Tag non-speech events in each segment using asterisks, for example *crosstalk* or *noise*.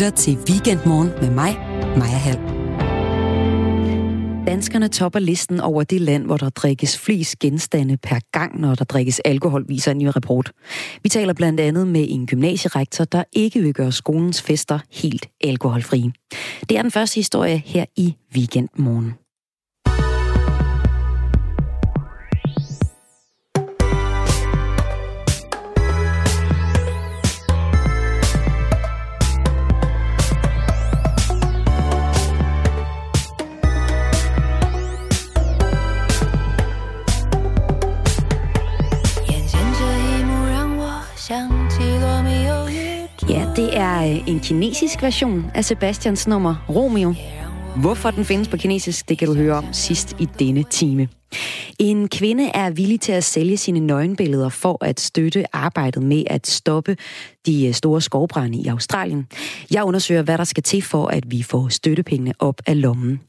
lytter til Weekendmorgen med mig, Maja Hall. Danskerne topper listen over det land, hvor der drikkes flest genstande per gang, når der drikkes alkohol, viser en ny rapport. Vi taler blandt andet med en gymnasierektor, der ikke vil gøre skolens fester helt alkoholfrie. Det er den første historie her i Weekendmorgen. Det er øh, en kinesisk version af Sebastians nummer Romeo. Hvorfor den findes på kinesisk, det kan du høre om sidst i denne time. En kvinde er villig til at sælge sine nøgenbilleder for at støtte arbejdet med at stoppe de øh, store skovbrænde i Australien. Jeg undersøger, hvad der skal til for, at vi får støttepengene op af lommen.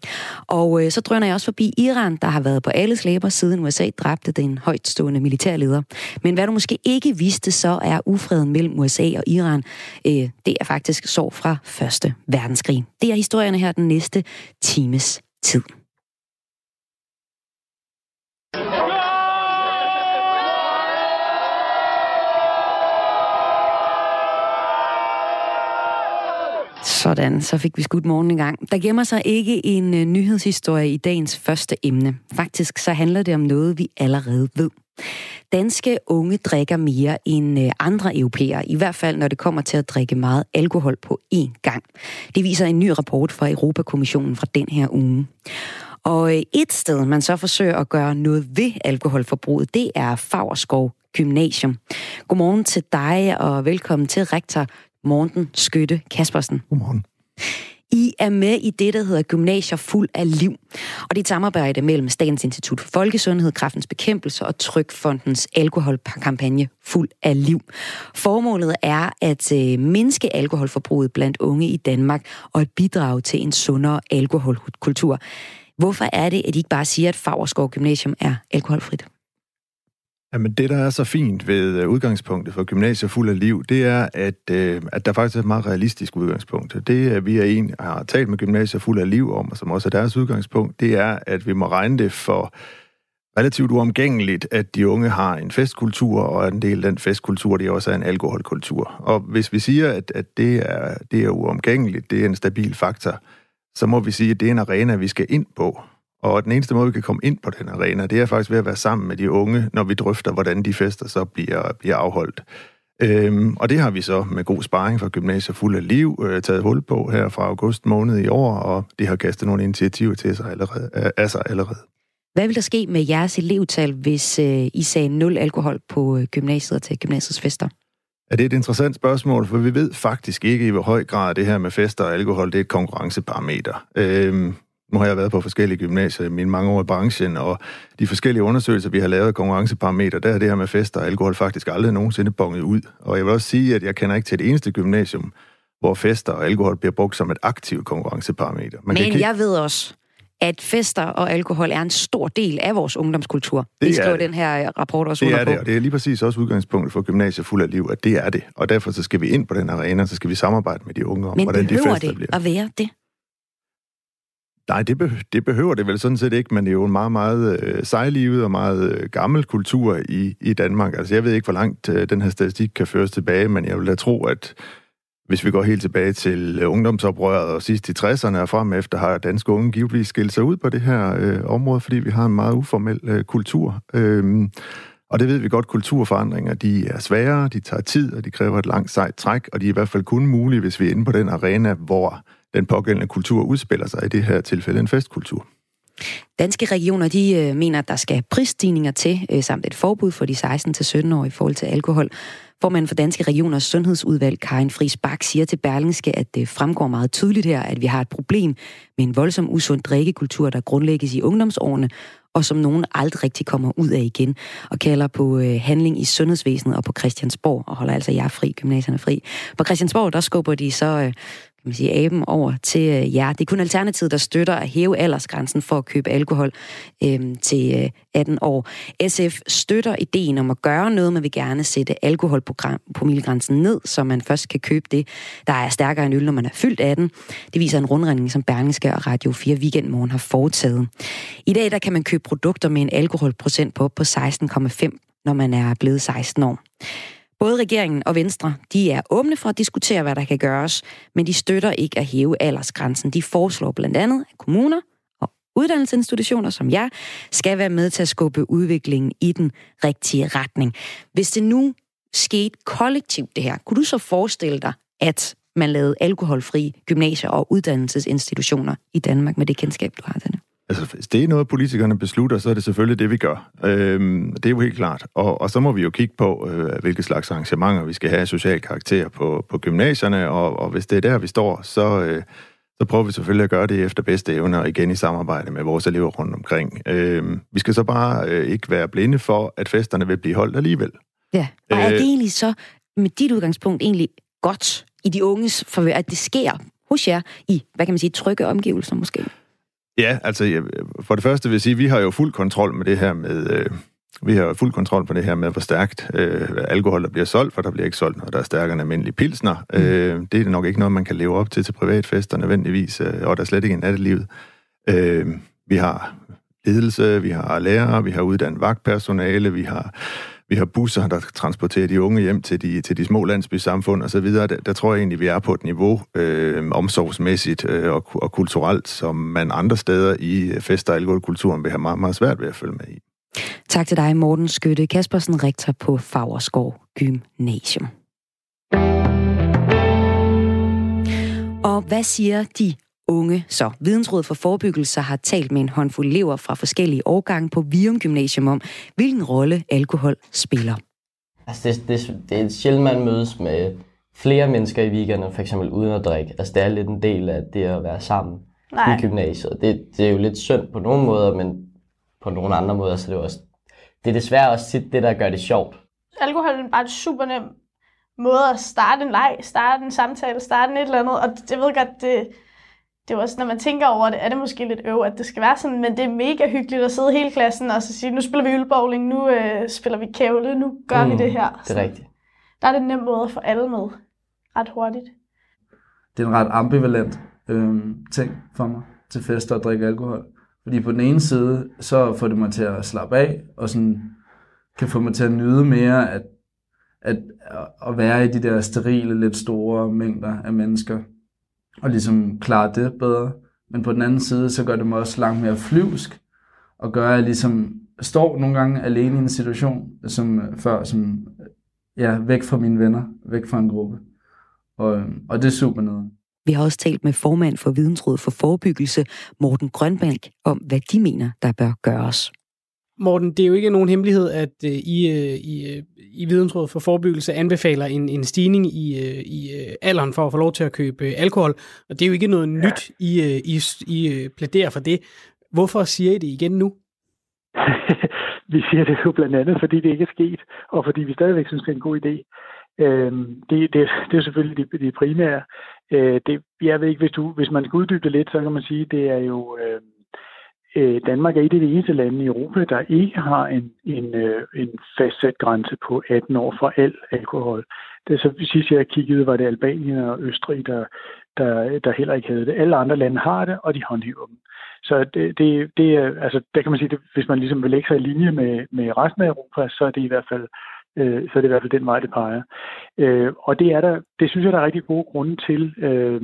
Og øh, så drøner jeg også forbi Iran, der har været på alles læber siden USA dræbte den højtstående militærleder. Men hvad du måske ikke vidste, så er ufreden mellem USA og Iran, øh, det er faktisk så fra Første Verdenskrig. Det er historierne her den næste times tid. Sådan, så fik vi skudt morgen i gang. Der gemmer sig ikke en uh, nyhedshistorie i dagens første emne. Faktisk så handler det om noget, vi allerede ved. Danske unge drikker mere end uh, andre europæere, i hvert fald når det kommer til at drikke meget alkohol på én gang. Det viser en ny rapport fra Europakommissionen fra den her uge. Og uh, et sted, man så forsøger at gøre noget ved alkoholforbruget, det er Fagerskov Gymnasium. Godmorgen til dig, og velkommen til rektor Morten Skytte Kaspersen. Godmorgen. I er med i det, der hedder Gymnasier Fuld af Liv. Og det er et samarbejde mellem Statens Institut for Folkesundhed, Kraftens Bekæmpelse og Trykfondens alkoholkampagne Fuld af Liv. Formålet er at øh, mindske alkoholforbruget blandt unge i Danmark og at bidrage til en sundere alkoholkultur. Hvorfor er det, at I ikke bare siger, at Fagerskov Gymnasium er alkoholfrit? Jamen det, der er så fint ved øh, udgangspunktet for gymnasiet fuld af liv, det er, at, øh, at der faktisk er et meget realistisk udgangspunkt. Det, at vi er en, har talt med gymnasiet fuld af liv om, og som også er deres udgangspunkt, det er, at vi må regne det for relativt uomgængeligt, at de unge har en festkultur, og en del af den festkultur, det er en alkoholkultur. Og hvis vi siger, at, at det, er, det er uomgængeligt, det er en stabil faktor, så må vi sige, at det er en arena, vi skal ind på. Og den eneste måde, vi kan komme ind på den arena, det er faktisk ved at være sammen med de unge, når vi drøfter, hvordan de fester så bliver, bliver afholdt. Øhm, og det har vi så med god sparring fra Gymnasiet Fuld af Liv øh, taget hul på her fra august måned i år, og det har kastet nogle initiativer til sig allerede, øh, af sig allerede. Hvad vil der ske med jeres elevtal, hvis øh, I sagde nul alkohol på øh, gymnasiet og til gymnasiets fester? Ja, det er et interessant spørgsmål, for vi ved faktisk ikke i hvor høj grad det her med fester og alkohol, det er et konkurrenceparameter. Øhm, nu har jeg været på forskellige gymnasier i mine mange år i branchen, og de forskellige undersøgelser, vi har lavet af konkurrenceparametre, der er det her med fester og alkohol faktisk aldrig nogensinde bonget ud. Og jeg vil også sige, at jeg kender ikke til det eneste gymnasium, hvor fester og alkohol bliver brugt som et aktivt konkurrenceparameter. Man Men jeg ved også, at fester og alkohol er en stor del af vores ungdomskultur. Det, det skriver den her rapport også Det er det, og det er lige præcis også udgangspunktet for gymnasiet fuld af liv, at det er det. Og derfor så skal vi ind på den arena, så skal vi samarbejde med de unge om, Men hvordan de fester det bliver. at være det? Nej, det, be- det behøver det vel sådan set ikke, men det er jo en meget, meget øh, sejlivet og meget øh, gammel kultur i, i Danmark. Altså, jeg ved ikke, hvor langt øh, den her statistik kan føres tilbage, men jeg vil da tro, at hvis vi går helt tilbage til øh, ungdomsoprøret og sidst i 60'erne og frem efter, har danske unge givetvis skilt sig ud på det her øh, område, fordi vi har en meget uformel øh, kultur. Øhm, og det ved vi godt, kulturforandringer, de er svære, de tager tid, og de kræver et langt sejt træk, og de er i hvert fald kun mulige, hvis vi er inde på den arena, hvor den pågældende kultur udspiller sig, i det her tilfælde en festkultur. Danske regioner de øh, mener, at der skal prisstigninger til, øh, samt et forbud for de 16-17 år i forhold til alkohol. Formanden for Danske Regioners Sundhedsudvalg, Karin Friis Bak, siger til Berlingske, at det fremgår meget tydeligt her, at vi har et problem med en voldsom usund drikkekultur, der grundlægges i ungdomsårene, og som nogen aldrig rigtig kommer ud af igen, og kalder på øh, handling i sundhedsvæsenet og på Christiansborg, og holder altså jer fri, gymnasierne fri. På Christiansborg, der skubber de så øh, kan man sige, aben over til øh, jer. Det er kun Alternativet, der støtter at hæve aldersgrænsen for at købe alkohol øh, til øh, 18 år. SF støtter ideen om at gøre noget, men vil gerne sætte alkoholpromillegrænsen ned, så man først kan købe det, der er stærkere end øl, når man er fyldt 18. Det viser en rundringning, som Berlingske og Radio 4 Weekendmorgen har foretaget. I dag der kan man købe produkter med en alkoholprocent på på 16,5, når man er blevet 16 år. Både regeringen og Venstre, de er åbne for at diskutere, hvad der kan gøres, men de støtter ikke at hæve aldersgrænsen. De foreslår blandt andet, at kommuner og uddannelsesinstitutioner som jeg skal være med til at skubbe udviklingen i den rigtige retning. Hvis det nu skete kollektivt det her, kunne du så forestille dig, at man lavede alkoholfri gymnasier og uddannelsesinstitutioner i Danmark med det kendskab, du har til det? Altså, hvis det er noget, politikerne beslutter, så er det selvfølgelig det, vi gør. Øhm, det er jo helt klart. Og, og så må vi jo kigge på, øh, hvilke slags arrangementer vi skal have social karakter på, på gymnasierne, og, og hvis det er der, vi står, så, øh, så prøver vi selvfølgelig at gøre det efter bedste evner, igen i samarbejde med vores elever rundt omkring. Øhm, vi skal så bare øh, ikke være blinde for, at festerne vil blive holdt alligevel. Ja, og er det øh, egentlig så, med dit udgangspunkt, egentlig godt i de unges forvær, at det sker hos jer i, hvad kan man sige, trygge omgivelser måske? Ja, altså for det første vil jeg sige, at vi har jo fuld kontrol med det her med... Øh, vi har fuld kontrol på det her med, hvor stærkt øh, alkohol der bliver solgt, for der bliver ikke solgt noget, der er stærkere end almindelig pilsner. Mm. Øh, det er nok ikke noget, man kan leve op til til privatfester nødvendigvis, øh, og der er slet ikke en nattelivet. Øh, vi har ledelse, vi har lærere, vi har uddannet vagtpersonale, vi har vi har busser, der transporterer de unge hjem til de, til de små landsbysamfund osv. Der, der tror jeg egentlig, vi er på et niveau øh, omsorgsmæssigt øh, og, og kulturelt, som man andre steder i øh, fest- og alkoholkulturen vil have meget, meget svært ved at følge med i. Tak til dig, Morten Skytte Kaspersen, rektor på Fagerskov Gymnasium. Og hvad siger de unge. Så Vidensrådet for Forebyggelse har talt med en håndfuld elever fra forskellige årgange på Vium Gymnasium om, hvilken rolle alkohol spiller. Altså det, det, det er sjældent, man mødes med flere mennesker i weekenden, for eksempel uden at drikke. Altså det er lidt en del af det at være sammen Nej. i gymnasiet. Det, det er jo lidt synd på nogle måder, men på nogle andre måder, så det er også det er desværre også tit det, der gør det sjovt. Alkohol er bare en super nem måde at starte en leg, starte en samtale, starte et eller andet, og det, jeg ved godt, det, det er også, når man tænker over det, er det måske lidt øv, at det skal være sådan, men det er mega hyggeligt at sidde hele klassen og så sige, nu spiller vi ølbowling, nu øh, spiller vi kævle, nu gør mm, vi det her. Det er rigtigt. Der er det en nem måde at få alle med ret hurtigt. Det er en ret ambivalent øh, ting for mig til fester at drikke alkohol. Fordi på den ene side, så får det mig til at slappe af, og sådan kan få mig til at nyde mere at, at, at være i de der sterile, lidt store mængder af mennesker, og ligesom klare det bedre. Men på den anden side, så gør det mig også langt mere flyvsk, og gør, at jeg ligesom står nogle gange alene i en situation, som øh, før, som øh, ja, væk fra mine venner, væk fra en gruppe. Og, øh, og det er super noget. Vi har også talt med formand for Vidensrådet for Forebyggelse, Morten Grønbank, om hvad de mener, der bør gøres. Morten, det er jo ikke nogen hemmelighed, at uh, I, uh, i, uh, i Vidensrådet for Forebyggelse anbefaler en, en stigning i, uh, i uh, alderen for at få lov til at købe uh, alkohol. Og det er jo ikke noget ja. nyt, I, uh, I, I plæderer for det. Hvorfor siger I det igen nu? *laughs* vi siger det jo blandt andet, fordi det ikke er sket, og fordi vi stadigvæk synes, det er en god idé. Øh, det, det, det er selvfølgelig det, det primære. Øh, det, jeg ved ikke, hvis, du, hvis man skal uddybe det lidt, så kan man sige, det er jo... Øh, øh, Danmark er et af de eneste lande i Europa, der ikke har en, en, øh, en fastsat grænse på 18 år for al alkohol. Det så sidst jeg kiggede, var det Albanien og Østrig, der, der, der heller ikke havde det. Alle andre lande har det, og de håndhæver dem. Så det, det, det er, altså, der kan man sige, at hvis man ligesom vil lægge sig i linje med, med resten af Europa, så er det i hvert fald øh, så er det i hvert fald den vej, det peger. Øh, og det er der, det synes jeg, der er rigtig gode grunde til. Øh,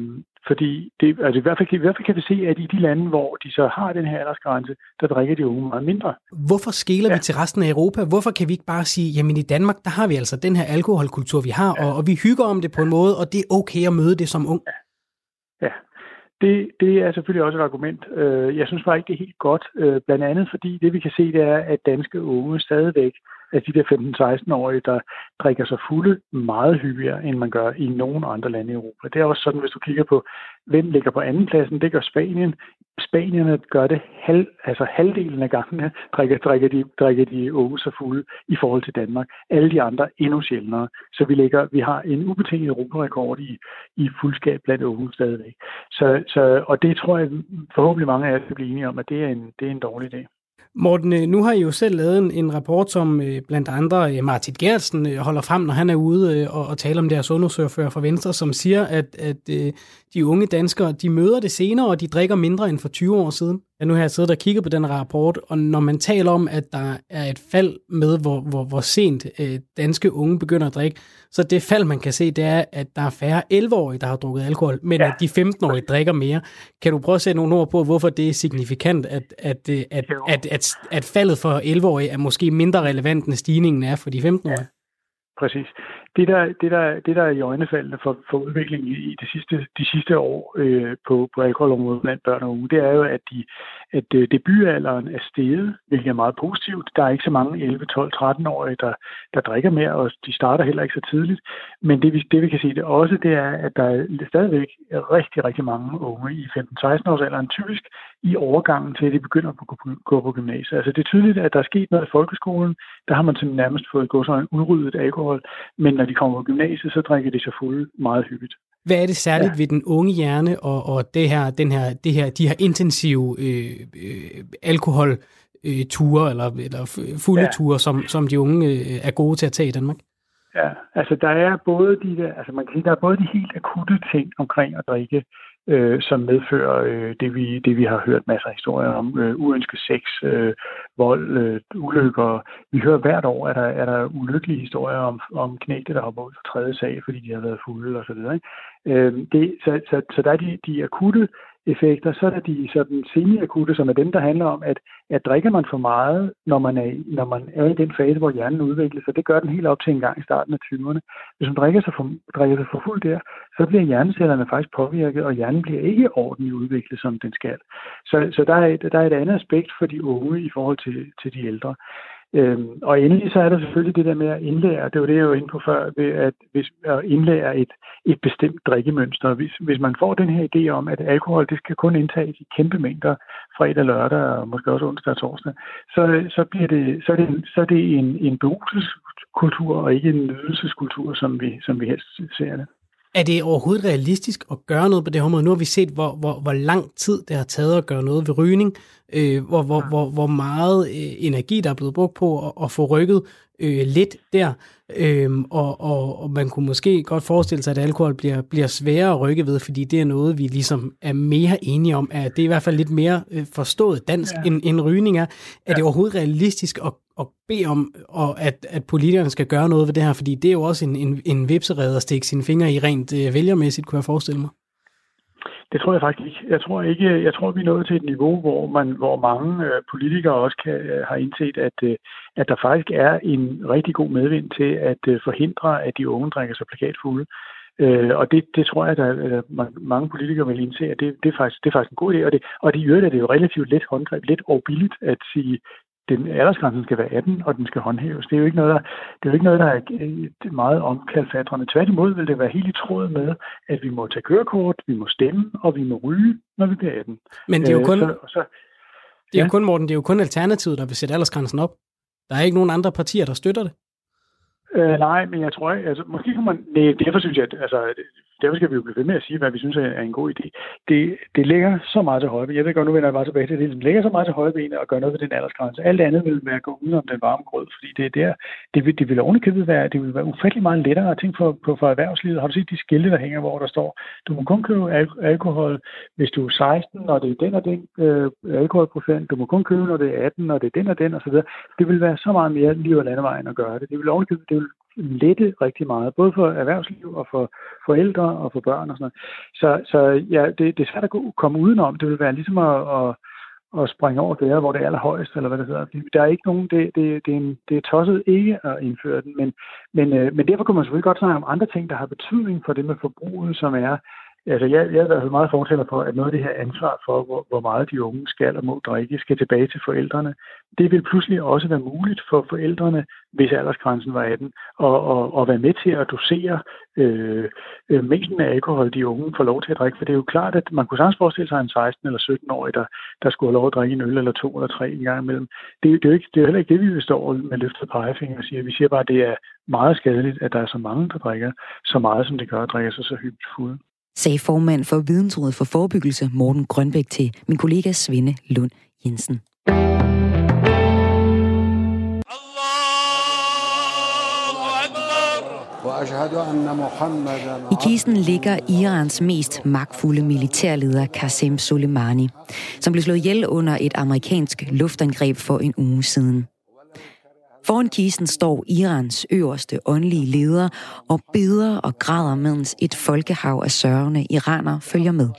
fordi det, altså i, hvert fald, i hvert fald kan vi se, at i de lande, hvor de så har den her aldersgrænse, der drikker de unge meget mindre. Hvorfor skæler ja. vi til resten af Europa? Hvorfor kan vi ikke bare sige, jamen i Danmark, der har vi altså den her alkoholkultur, vi har, ja. og, og vi hygger om det på en måde, og det er okay at møde det som ung? Ja, ja. Det, det er selvfølgelig også et argument. Øh, jeg synes bare ikke, det er helt godt. Øh, blandt andet fordi det, vi kan se, det er, at danske unge stadigvæk at de der 15-16-årige, der drikker sig fulde meget hyppigere, end man gør i nogen andre lande i Europa. Det er også sådan, hvis du kigger på, hvem ligger på anden pladsen, det gør Spanien. Spanierne gør det halv, altså halvdelen af gangene, drikker, drikker, de, drikker de unge sig fulde i forhold til Danmark. Alle de andre endnu sjældnere. Så vi, ligger, vi har en ubetinget europarekord i, i fuldskab blandt unge stadigvæk. Så, så, og det tror jeg forhåbentlig mange af jer vil blive enige om, at det er en, det er en dårlig idé. Morten, øh, nu har I jo selv lavet en, en rapport, som øh, blandt andre øh, Martin Gertsen holder frem, når han er ude og, og taler om deres undersøgerfører fra Venstre, som siger, at, at de unge danskere, de møder det senere, og de drikker mindre end for 20 år siden. Ja, nu har jeg siddet og kigget på den rapport, og når man taler om, at der er et fald med, hvor, hvor, hvor sent øh, danske unge begynder at drikke, så det fald, man kan se, det er, at der er færre 11-årige, der har drukket alkohol, men ja. at de 15-årige drikker mere. Kan du prøve at sætte nogle ord på, hvorfor det er signifikant, at, at, øh, at, at, at, at faldet for 11-årige er måske mindre relevant, end stigningen er for de 15-årige? Ja. Præcis. Det der, det der, det der er i øjnefaldene for, for udviklingen i de sidste, de sidste år øh, på, på alkoholområdet blandt børn og unge, det er jo, at, de, at øh, debutalderen er steget, hvilket er meget positivt. Der er ikke så mange 11, 12, 13-årige, der, der drikker mere, og de starter heller ikke så tidligt. Men det, vi, det, vi kan se det også, det er, at der er stadigvæk rigtig, rigtig mange unge i 15-16 års alderen, typisk i overgangen til, at de begynder at gå på gymnasiet. Altså det er tydeligt, at der er sket noget i folkeskolen. Der har man simpelthen nærmest fået gå sådan udryddet alkohol. Men når de kommer på gymnasiet, så drikker de sig fulde meget hyppigt. Hvad er det særligt ja. ved den unge hjerne og, og det her, den her, det her, de her intensive øh, øh, alkohol øh, ture eller, eller fulde ja. ture, som, som de unge øh, er gode til at tage i Danmark? Ja, altså der er både de der, altså man kan sige, der er både de helt akutte ting omkring at drikke, øh, som medfører øh, det, vi, det, vi har hørt masser af historier om. Øh, uønsket sex, øh, vold, øh, ulykker. Vi hører hvert år, at der er der ulykkelige historier om, om knægte, der har ud fra tredje sag, fordi de har været fulde osv. Øh, det, så, så, så der er de, de akutte effekter, så er der de sådan semiakutte, som er dem, der handler om, at, at drikker man for meget, når man, er, når man er i den fase, hvor hjernen udvikler sig, det gør den helt op til en gang i starten af 20'erne. Hvis man drikker sig for, drikker sig for fuld der, så bliver hjernecellerne faktisk påvirket, og hjernen bliver ikke ordentligt udviklet, som den skal. Så, så der, er, der er et andet aspekt for de unge i forhold til, til de ældre. Øhm, og endelig så er der selvfølgelig det der med at indlære, det var det, jeg var inde på før, ved at, hvis, at indlære et, et bestemt drikkemønster. Hvis, hvis man får den her idé om, at alkohol det skal kun indtages i kæmpe mængder fredag, lørdag og måske også onsdag og torsdag, så, så, bliver det, så er det, så er det en, en beruselseskultur og ikke en nydelseskultur, som vi, som vi helst ser det. Er det overhovedet realistisk at gøre noget på det her område? Nu har vi set, hvor, hvor, hvor lang tid det har taget at gøre noget ved rygning, øh, hvor, hvor, hvor, hvor meget øh, energi, der er blevet brugt på at, at få rykket øh, lidt der. Øhm, og, og, og man kunne måske godt forestille sig, at alkohol bliver, bliver sværere at rykke ved, fordi det er noget, vi ligesom er mere enige om, at det er i hvert fald lidt mere øh, forstået dansk, ja. end, end rygning er. Er ja. det overhovedet realistisk at, at bede om, og at, at politikerne skal gøre noget ved det her? Fordi det er jo også en, en, en vipserede at stikke sine fingre i rent øh, vælgermæssigt, kunne jeg forestille mig. Det tror jeg faktisk ikke. Jeg tror ikke. Jeg tror, vi er nået til et niveau, hvor man, hvor mange øh, politikere også kan, øh, har indset, at, øh, at der faktisk er en rigtig god medvind til at øh, forhindre, at de unge drikker sig plakatfulde. Øh, og det, det tror jeg, at der, øh, mange politikere vil indse, at det, det, er faktisk, det er faktisk en god idé. Og det, og det i øvrigt er det jo relativt let håndgreb, let og billigt at sige, den aldersgrænsen skal være 18, og den skal håndhæves. Det er jo ikke noget, der, det er, jo ikke noget, der er meget omkalfatrende. Tværtimod vil det være helt i tråd med, at vi må tage kørekort, vi må stemme, og vi må ryge, når vi bliver 18. Men det er jo øh, kun, så, så, det er ja. jo kun Morten, det er jo kun Alternativet, der vil sætte aldersgrænsen op. Der er ikke nogen andre partier, der støtter det. Øh, nej, men jeg tror ikke, altså måske kan man, nej, derfor synes jeg, at altså, derfor skal vi jo blive ved med at sige, hvad vi synes er en god idé. Det, det ligger så meget til højre Jeg ved godt, nu vender jeg bare tilbage til det. Det ligger så meget til højre benet at gøre noget ved den aldersgrænse. Alt andet vil være at gå ud om den varme grød, fordi det er der, det vil, det vil ovenikøbet være, det vil være ufattelig meget lettere at tænke på, på for erhvervslivet. Har du set de skilte, der hænger, hvor der står, du må kun købe al- alkohol, hvis du er 16, og det er den og den øh, alkoholprocent. Du må kun købe, når det er 18, og det er den og den osv. Det vil være så meget mere liv og landevejen at gøre det. Det vil ovenikøbet, det vil lette rigtig meget, både for erhvervsliv og for forældre og for børn og sådan noget. Så, så ja, det, det er svært at komme udenom. Det vil være ligesom at, at, at springe over det hvor det er allerhøjst, eller hvad det hedder. Der er ikke nogen, det, det, det, er, en, det er tosset ikke at indføre den, men, men, øh, men derfor kunne man selvfølgelig godt snakke om andre ting, der har betydning for det med forbruget, som er Altså, jeg, jeg er været meget fortæller på, at noget af det her ansvar for, hvor, hvor meget de unge skal og må drikke, skal tilbage til forældrene. Det vil pludselig også være muligt for forældrene, hvis aldersgrænsen var 18, og, og, og være med til at dosere øh, øh, mængden af alkohol, de unge får lov til at drikke. For det er jo klart, at man kunne sagtens forestille sig en 16- eller 17-årig, der, der skulle have lov at drikke en øl eller to eller tre en gang imellem. Det, det, er, jo ikke, det er heller ikke det, vi vil stå med løftet pegefinger og sige. Vi siger bare, at det er meget skadeligt, at der er så mange, der drikker så meget, som det gør, at drikke sig så hyppigt fulde sagde formand for Vidensrådet for Forebyggelse Morten Grønbæk til min kollega Svende Lund Jensen. I kisten ligger Irans mest magtfulde militærleder Qasem Soleimani, som blev slået ihjel under et amerikansk luftangreb for en uge siden. Foran kisten står Irans øverste åndelige leder og beder og græder, mens et folkehav af sørgende iraner følger med.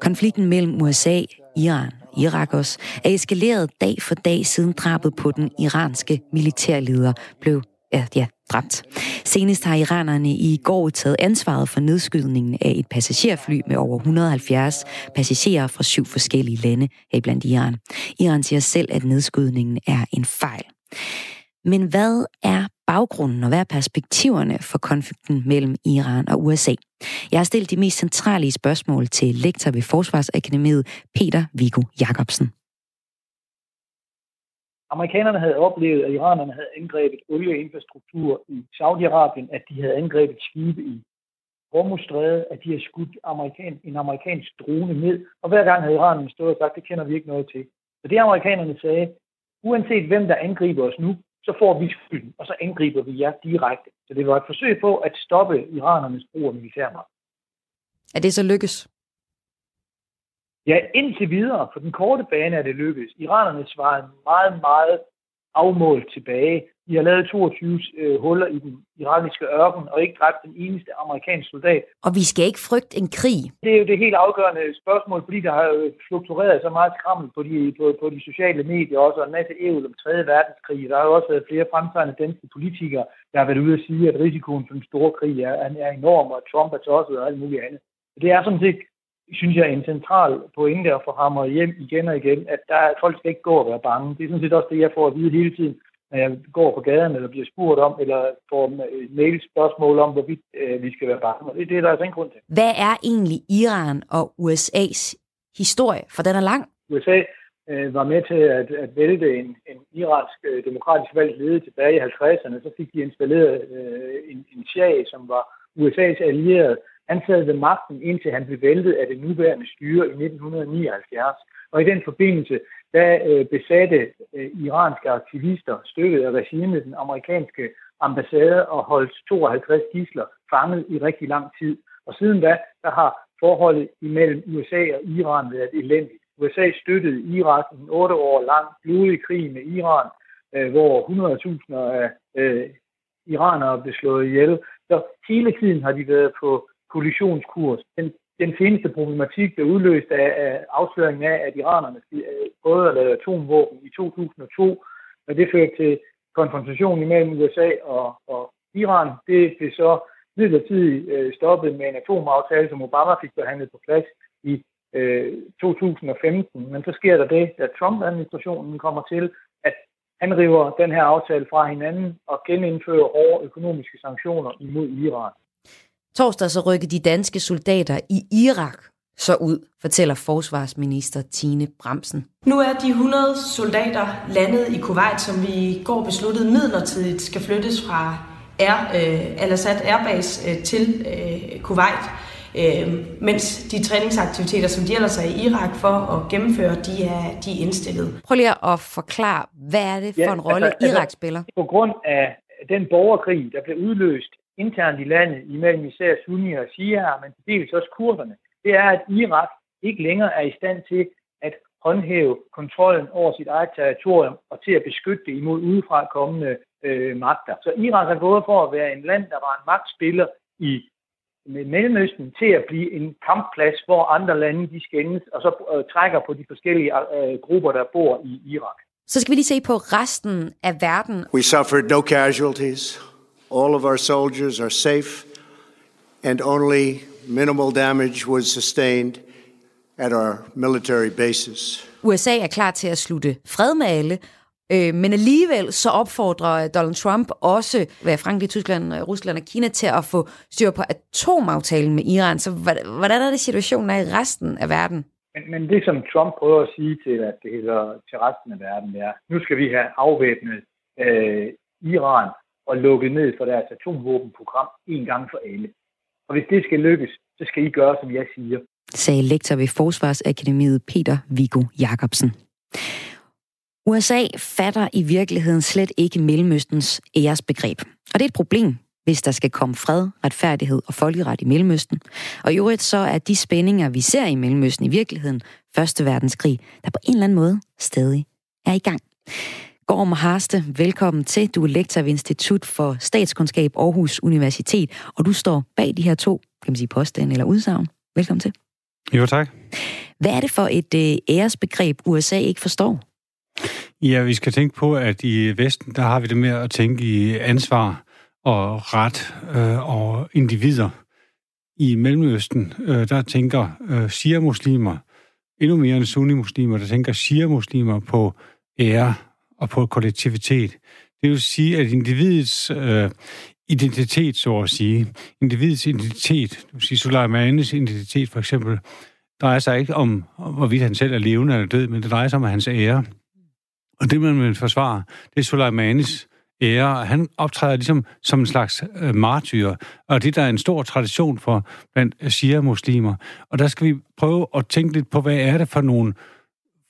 Konflikten mellem USA, Iran og Irak også er eskaleret dag for dag siden drabet på den iranske militærleder blev ja, ja, dræbt. Senest har iranerne i går taget ansvaret for nedskydningen af et passagerfly med over 170 passagerer fra syv forskellige lande, heriblandt Iran. Iran siger selv, at nedskydningen er en fejl. Men hvad er baggrunden, og hvad er perspektiverne for konflikten mellem Iran og USA? Jeg har stillet de mest centrale spørgsmål til lektor ved Forsvarsakademiet, Peter Viggo Jacobsen. Amerikanerne havde oplevet, at iranerne havde angrebet olieinfrastruktur i Saudi-Arabien, at de havde angrebet skibe i Hormuzstrædet, at de havde skudt amerikan, en amerikansk drone ned, og hver gang havde iranerne stået og sagt, det kender vi ikke noget til. Så det amerikanerne sagde, uanset hvem der angriber os nu, så får vi skylden, og så angriber vi jer direkte. Så det var et forsøg på at stoppe iranernes brug af militærmagt. Er det så lykkes? Ja, indtil videre, for den korte bane er det lykkedes. Iranerne svarede meget, meget afmålt tilbage. De har lavet 22 øh, huller i den irakiske ørken og ikke dræbt den eneste amerikanske soldat. Og vi skal ikke frygte en krig. Det er jo det helt afgørende spørgsmål, fordi der har fluktueret så meget skrammel på de, på, på de sociale medier også, og en masse ævl om 3. verdenskrig. Der har jo også været flere fremtrædende danske politikere, der har været ude at sige, at risikoen for en stor krig er, er enorm, og Trump er tosset og alt muligt andet. Det er sådan set synes jeg, er en central pointe at få hamret hjem igen og igen, at der, folk skal ikke gå og være bange. Det er sådan set også det, jeg får at vide hele tiden, når jeg går på gaden eller bliver spurgt om, eller får mail spørgsmål om, hvorvidt øh, vi skal være bange. Det, det er der altså ingen grund til. Hvad er egentlig Iran og USA's historie? For den er lang. USA øh, var med til at, at vælte en, en iransk øh, demokratisk valgt leder tilbage i 50'erne. Så fik de installeret øh, en, en shah, som var USA's allierede, han sad ved magten, indtil han blev væltet af det nuværende styre i 1979. Og i den forbindelse, der øh, besatte øh, iranske aktivister, støttet af regimet, den amerikanske ambassade og holdt 52 gisler fanget i rigtig lang tid. Og siden da, der har forholdet imellem USA og Iran været elendigt. USA støttede Irak i en otte år lang blodig krig med Iran, øh, hvor 100.000 af øh, iranere blev slået ihjel. Så hele tiden har de været på kollisionskurs. Den, den seneste problematik blev udløst af, af afsløringen af, at iranerne prøvede øh, at lave atomvåben i 2002, og det førte til konfrontation imellem USA og, og Iran. Det blev så midlertidigt øh, stoppet med en atomaftale, som Obama fik behandlet på plads i øh, 2015. Men så sker der det, at Trump-administrationen kommer til, at han river den her aftale fra hinanden og genindfører hårde økonomiske sanktioner imod Iran. Torsdag så rykker de danske soldater i Irak så ud, fortæller forsvarsminister Tine Bremsen. Nu er de 100 soldater landet i Kuwait, som vi går besluttet midlertidigt skal flyttes fra Air, øh, Al-Assad Airbase øh, til øh, Kuwait, øh, mens de træningsaktiviteter, som de ellers er i Irak for at gennemføre, de er, de er indstillet. Prøv lige at forklare, hvad er det for ja, en rolle altså, Irak spiller? På grund af den borgerkrig, der blev udløst internt i landet imellem især sunni og shia, men til dels også kurderne, det er, at Irak ikke længere er i stand til at håndhæve kontrollen over sit eget territorium og til at beskytte det imod udefra kommende øh, magter. Så Irak er gået for at være en land, der var en magtspiller i med Mellemøsten til at blive en kampplads, hvor andre lande de skændes, og så øh, trækker på de forskellige øh, grupper, der bor i Irak. Så skal vi lige se på resten af verden. We suffered no casualties. All of our soldiers are safe and only minimal damage was sustained at our military bases. USA er klar til at slutte fred med alle, øh, men alligevel så opfordrer Donald Trump også hvad Frankrig, Tyskland, Rusland og Kina til at få styr på atomaftalen med Iran. Så hvordan er det situationen er i resten af verden? Men, men det, som Trump prøver at sige til, at det hedder, til resten af verden, er, nu skal vi have afvæbnet øh, Iran og lukket ned for deres atomvåbenprogram en gang for alle. Og hvis det skal lykkes, så skal I gøre, som jeg siger. Sagde lektor ved Forsvarsakademiet Peter Viggo Jacobsen. USA fatter i virkeligheden slet ikke Mellemøstens æresbegreb. Og det er et problem, hvis der skal komme fred, retfærdighed og folkeret i Mellemøsten. Og i øvrigt så er de spændinger, vi ser i Mellemøsten i virkeligheden, Første Verdenskrig, der på en eller anden måde stadig er i gang. Gorm Harste, velkommen til. Du er lektor ved Institut for Statskundskab Aarhus Universitet, og du står bag de her to, kan man sige, påstande eller udsagn. Velkommen til. Jo, tak. Hvad er det for et øh, æresbegreb, USA ikke forstår? Ja, vi skal tænke på, at i Vesten, der har vi det med at tænke i ansvar og ret øh, og individer. I Mellemøsten, øh, der tænker øh, shia-muslimer, endnu mere end sunni-muslimer, der tænker shia-muslimer på ære og på kollektivitet. Det vil sige, at individets øh, identitet, så at sige, individets identitet, det vil sige Suleimanis identitet for eksempel, drejer sig ikke om, hvorvidt han selv er levende eller død, men det drejer sig om hans ære. Og det, man vil forsvare, det er Suleimanis ære. Han optræder ligesom som en slags øh, martyr, og det der er en stor tradition for blandt shia-muslimer. Og der skal vi prøve at tænke lidt på, hvad er det for nogle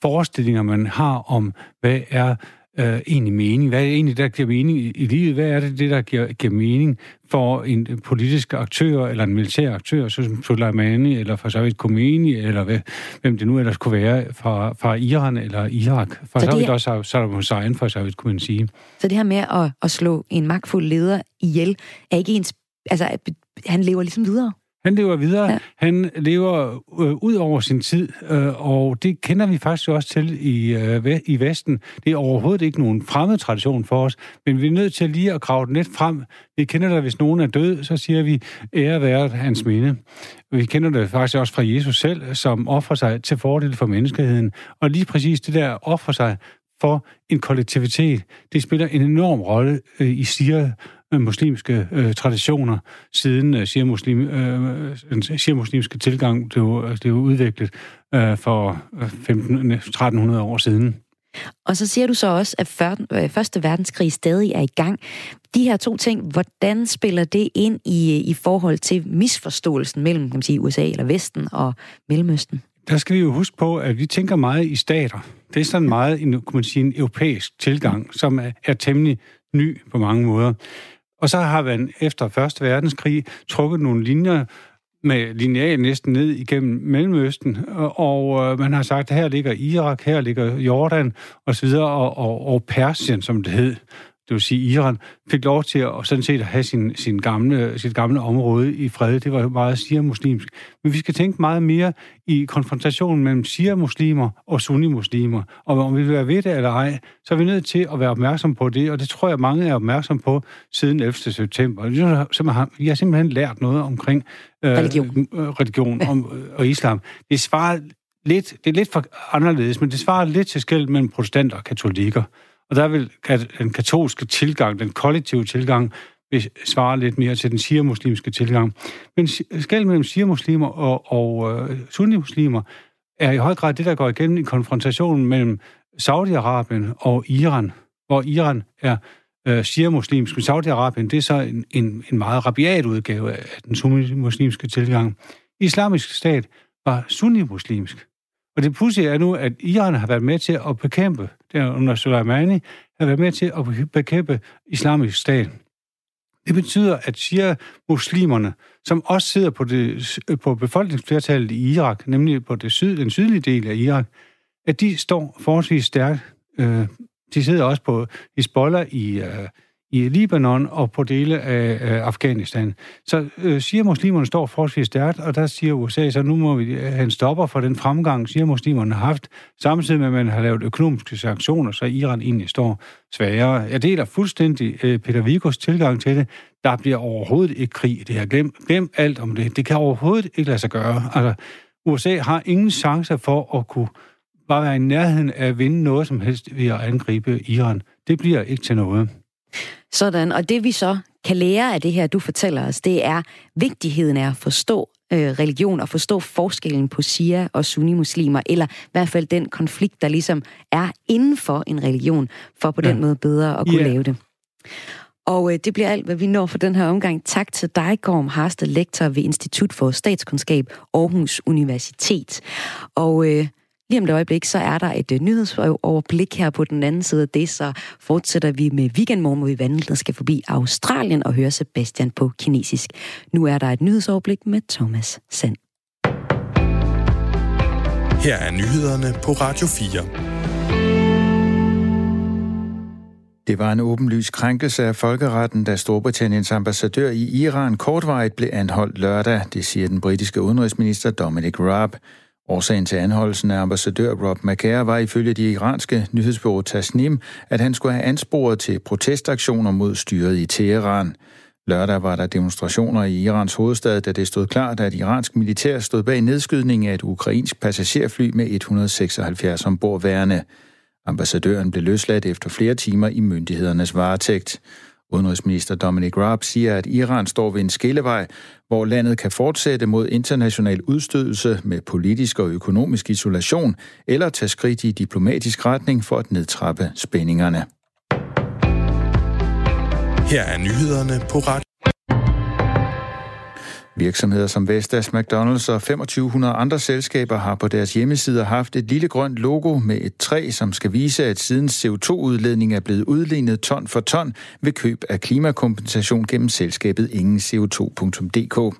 forestillinger, man har om, hvad er øh, egentlig mening? Hvad er det egentlig, der giver mening i, livet? Hvad er det, det der giver, giver mening for en politisk aktør eller en militær aktør, som Soleimani eller for så vidt Khomeini, eller hvad, hvem det nu ellers kunne være fra, fra Iran eller Irak? For så, så vidt her... også Saddam Hussein, for så vidt kunne man sige. Så det her med at, at slå en magtfuld leder ihjel, er ikke ens... Altså, han lever ligesom videre? Han lever videre. Ja. Han lever øh, ud over sin tid, øh, og det kender vi faktisk også til i, øh, i Vesten. Det er overhovedet ikke nogen fremmed tradition for os, men vi er nødt til lige at grave den lidt frem. Vi kender det, hvis nogen er død, så siger vi, ære være hans minde. Vi kender det faktisk også fra Jesus selv, som offrer sig til fordel for menneskeheden. Og lige præcis det der offrer sig for en kollektivitet, det spiller en enorm rolle øh, i Sirius muslimske øh, traditioner, siden øh, shia-muslim, øh, shia-muslimske tilgang blev, blev udviklet øh, for 1500-1300 øh, år siden. Og så siger du så også, at før, øh, Første Verdenskrig stadig er i gang. De her to ting, hvordan spiller det ind i, i forhold til misforståelsen mellem kan man sige, USA eller Vesten og Mellemøsten? Der skal vi jo huske på, at vi tænker meget i stater. Det er sådan meget en, kunne man sige, en europæisk tilgang, som er, er temmelig ny på mange måder. Og så har man efter Første Verdenskrig trukket nogle linjer med lineal næsten ned igennem Mellemøsten, og øh, man har sagt, at her ligger Irak, her ligger Jordan osv., og, og, og Persien, som det hed det vil sige Iran, fik lov til at sådan set have sin, sin gamle, sit gamle område i fred. Det var jo meget shia-muslimsk. Men vi skal tænke meget mere i konfrontationen mellem shia-muslimer og sunni-muslimer. Og om vi vil være ved det eller ej, så er vi nødt til at være opmærksom på det, og det tror jeg, mange er opmærksom på siden 11. september. Vi har simpelthen lært noget omkring øh, religion, religion om, og islam. Det svarer lidt, det er lidt for anderledes, men det svarer lidt til skæld mellem protestanter og katolikker. Og der vil den katolske tilgang, den kollektive tilgang, vil svare lidt mere til den shia-muslimske tilgang. Men skæld mellem shia-muslimer og, og uh, sunni-muslimer er i høj grad det, der går igennem i konfrontationen mellem Saudi-Arabien og Iran, hvor Iran er øh, uh, shia-muslimsk, men Saudi-Arabien det er så en, en, en meget rabiat udgave af den sunni-muslimske tilgang. Islamisk stat var sunni-muslimsk. Og det pudsige er nu, at Iran har været med til at bekæmpe, der under Soleimani, har været med til at bekæmpe islamisk stat. Det betyder, at shia-muslimerne, som også sidder på, det, på befolkningsflertallet i Irak, nemlig på det syd, den sydlige del af Irak, at de står forholdsvis stærkt. Øh, de sidder også på Hezbollah i, øh, i Libanon og på dele af øh, Afghanistan. Så øh, siger muslimerne står forholdsvis stærkt, og der siger USA så, nu må vi øh, have en stopper for den fremgang, siger muslimerne har haft, samtidig med, at man har lavet økonomiske sanktioner, så Iran egentlig står svagere. Jeg deler fuldstændig øh, Peter Vigos tilgang til det. Der bliver overhovedet ikke krig i det her. Glem, glem alt om det. Det kan overhovedet ikke lade sig gøre. Altså, USA har ingen chance for at kunne bare være i nærheden af at vinde noget som helst ved at angribe Iran. Det bliver ikke til noget. Sådan, og det vi så kan lære af det her, du fortæller os, det er vigtigheden af at forstå øh, religion og forstå forskellen på Shia og Sunni-muslimer, eller i hvert fald den konflikt, der ligesom er inden for en religion, for på ja. den måde bedre at kunne yeah. lave det. Og øh, det bliver alt, hvad vi når for den her omgang. Tak til dig, Gorm Harsted, lektor ved Institut for Statskundskab, Aarhus Universitet. Og øh, Lige om et øjeblik, så er der et uh, nyhedsoverblik her på den anden side af det, så fortsætter vi med weekendmorgen, hvor vi vandrer skal forbi Australien og høre Sebastian på kinesisk. Nu er der et nyhedsoverblik med Thomas Sand. Her er nyhederne på Radio 4. Det var en åbenlys krænkelse af folkeretten, da Storbritanniens ambassadør i Iran kortvarigt blev anholdt lørdag, det siger den britiske udenrigsminister Dominic Raab. Årsagen til anholdelsen af ambassadør Rob McCare var ifølge de iranske nyhedsbureau Tasnim, at han skulle have ansporet til protestaktioner mod styret i Teheran. Lørdag var der demonstrationer i Irans hovedstad, da det stod klart, at iransk militær stod bag nedskydningen af et ukrainsk passagerfly med 176 ombordværende. Ambassadøren blev løsladt efter flere timer i myndighedernes varetægt. Udenrigsminister Dominic Raab siger, at Iran står ved en skillevej, hvor landet kan fortsætte mod international udstødelse med politisk og økonomisk isolation, eller tage skridt i diplomatisk retning for at nedtrappe spændingerne. Her er nyhederne på ret. Virksomheder som Vestas, McDonald's og 2500 andre selskaber har på deres hjemmesider haft et lille grønt logo med et træ, som skal vise, at siden CO2-udledning er blevet udlignet ton for ton ved køb af klimakompensation gennem selskabet ingenco2.dk.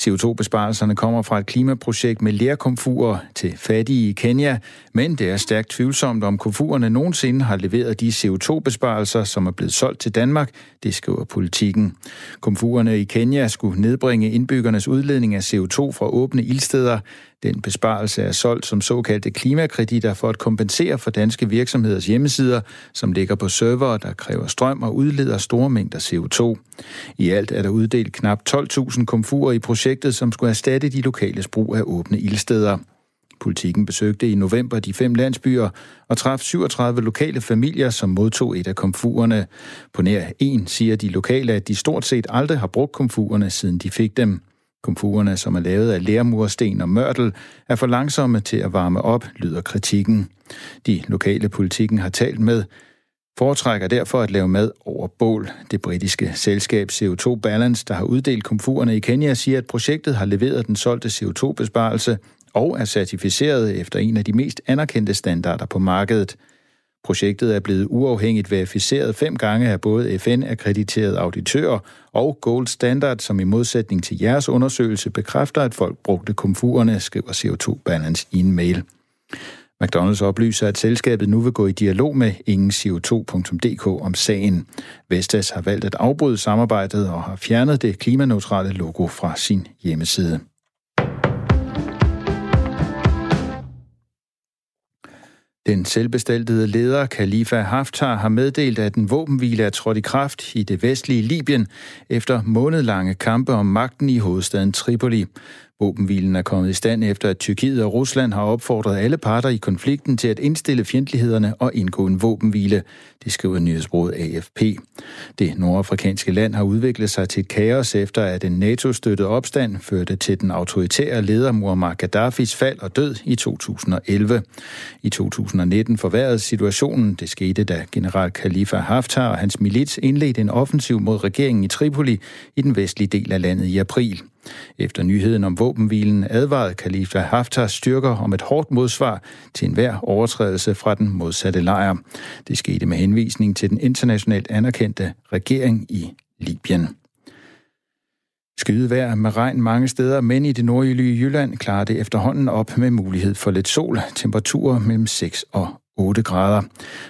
CO2-besparelserne kommer fra et klimaprojekt med lærkomfurer til fattige i Kenya, men det er stærkt tvivlsomt, om komfurerne nogensinde har leveret de CO2-besparelser, som er blevet solgt til Danmark, det skriver politikken. Komfurerne i Kenya skulle nedbringe indbyggernes udledning af CO2 fra åbne ildsteder. Den besparelse er solgt som såkaldte klimakreditter for at kompensere for danske virksomheders hjemmesider, som ligger på servere, der kræver strøm og udleder store mængder CO2. I alt er der uddelt knap 12.000 komfurer i projektet, som skulle erstatte de lokale brug af åbne ildsteder. Politikken besøgte i november de fem landsbyer og traf 37 lokale familier, som modtog et af komfurerne. På nær en siger de lokale, at de stort set aldrig har brugt komfurerne, siden de fik dem. Komfurerne, som er lavet af lærmursten og mørtel, er for langsomme til at varme op, lyder kritikken. De lokale politikken har talt med foretrækker derfor at lave mad over bål. Det britiske selskab CO2 Balance, der har uddelt komfurerne i Kenya, siger, at projektet har leveret den solgte CO2-besparelse og er certificeret efter en af de mest anerkendte standarder på markedet. Projektet er blevet uafhængigt verificeret fem gange af både FN-akkrediterede auditører og Gold Standard, som i modsætning til jeres undersøgelse bekræfter, at folk brugte komfurerne, skriver CO2 Balance i en mail. McDonald's oplyser, at selskabet nu vil gå i dialog med ingenco2.dk om sagen. Vestas har valgt at afbryde samarbejdet og har fjernet det klimaneutrale logo fra sin hjemmeside. Den selvbestaltede leder Khalifa Haftar har meddelt, at en våbenhvile er trådt i kraft i det vestlige Libyen efter månedlange kampe om magten i hovedstaden Tripoli. Våbenhvilen er kommet i stand efter, at Tyrkiet og Rusland har opfordret alle parter i konflikten til at indstille fjendtlighederne og indgå en våbenhvile. Det skriver nyhedsbruget AFP. Det nordafrikanske land har udviklet sig til et kaos efter, at en NATO-støttet opstand førte til den autoritære leder Muammar Gaddafis fald og død i 2011. I 2019 forværrede situationen. Det skete, da general Khalifa Haftar og hans milits indledte en offensiv mod regeringen i Tripoli i den vestlige del af landet i april. Efter nyheden om våbenhvilen advarede Khalifa Haftars styrker om et hårdt modsvar til enhver overtrædelse fra den modsatte lejr. Det skete med henvisning til den internationalt anerkendte regering i Libyen. Skydevejr med regn mange steder, men i det nordjylige Jylland klarer det efterhånden op med mulighed for lidt sol. Temperaturer mellem 6 og 8 grader.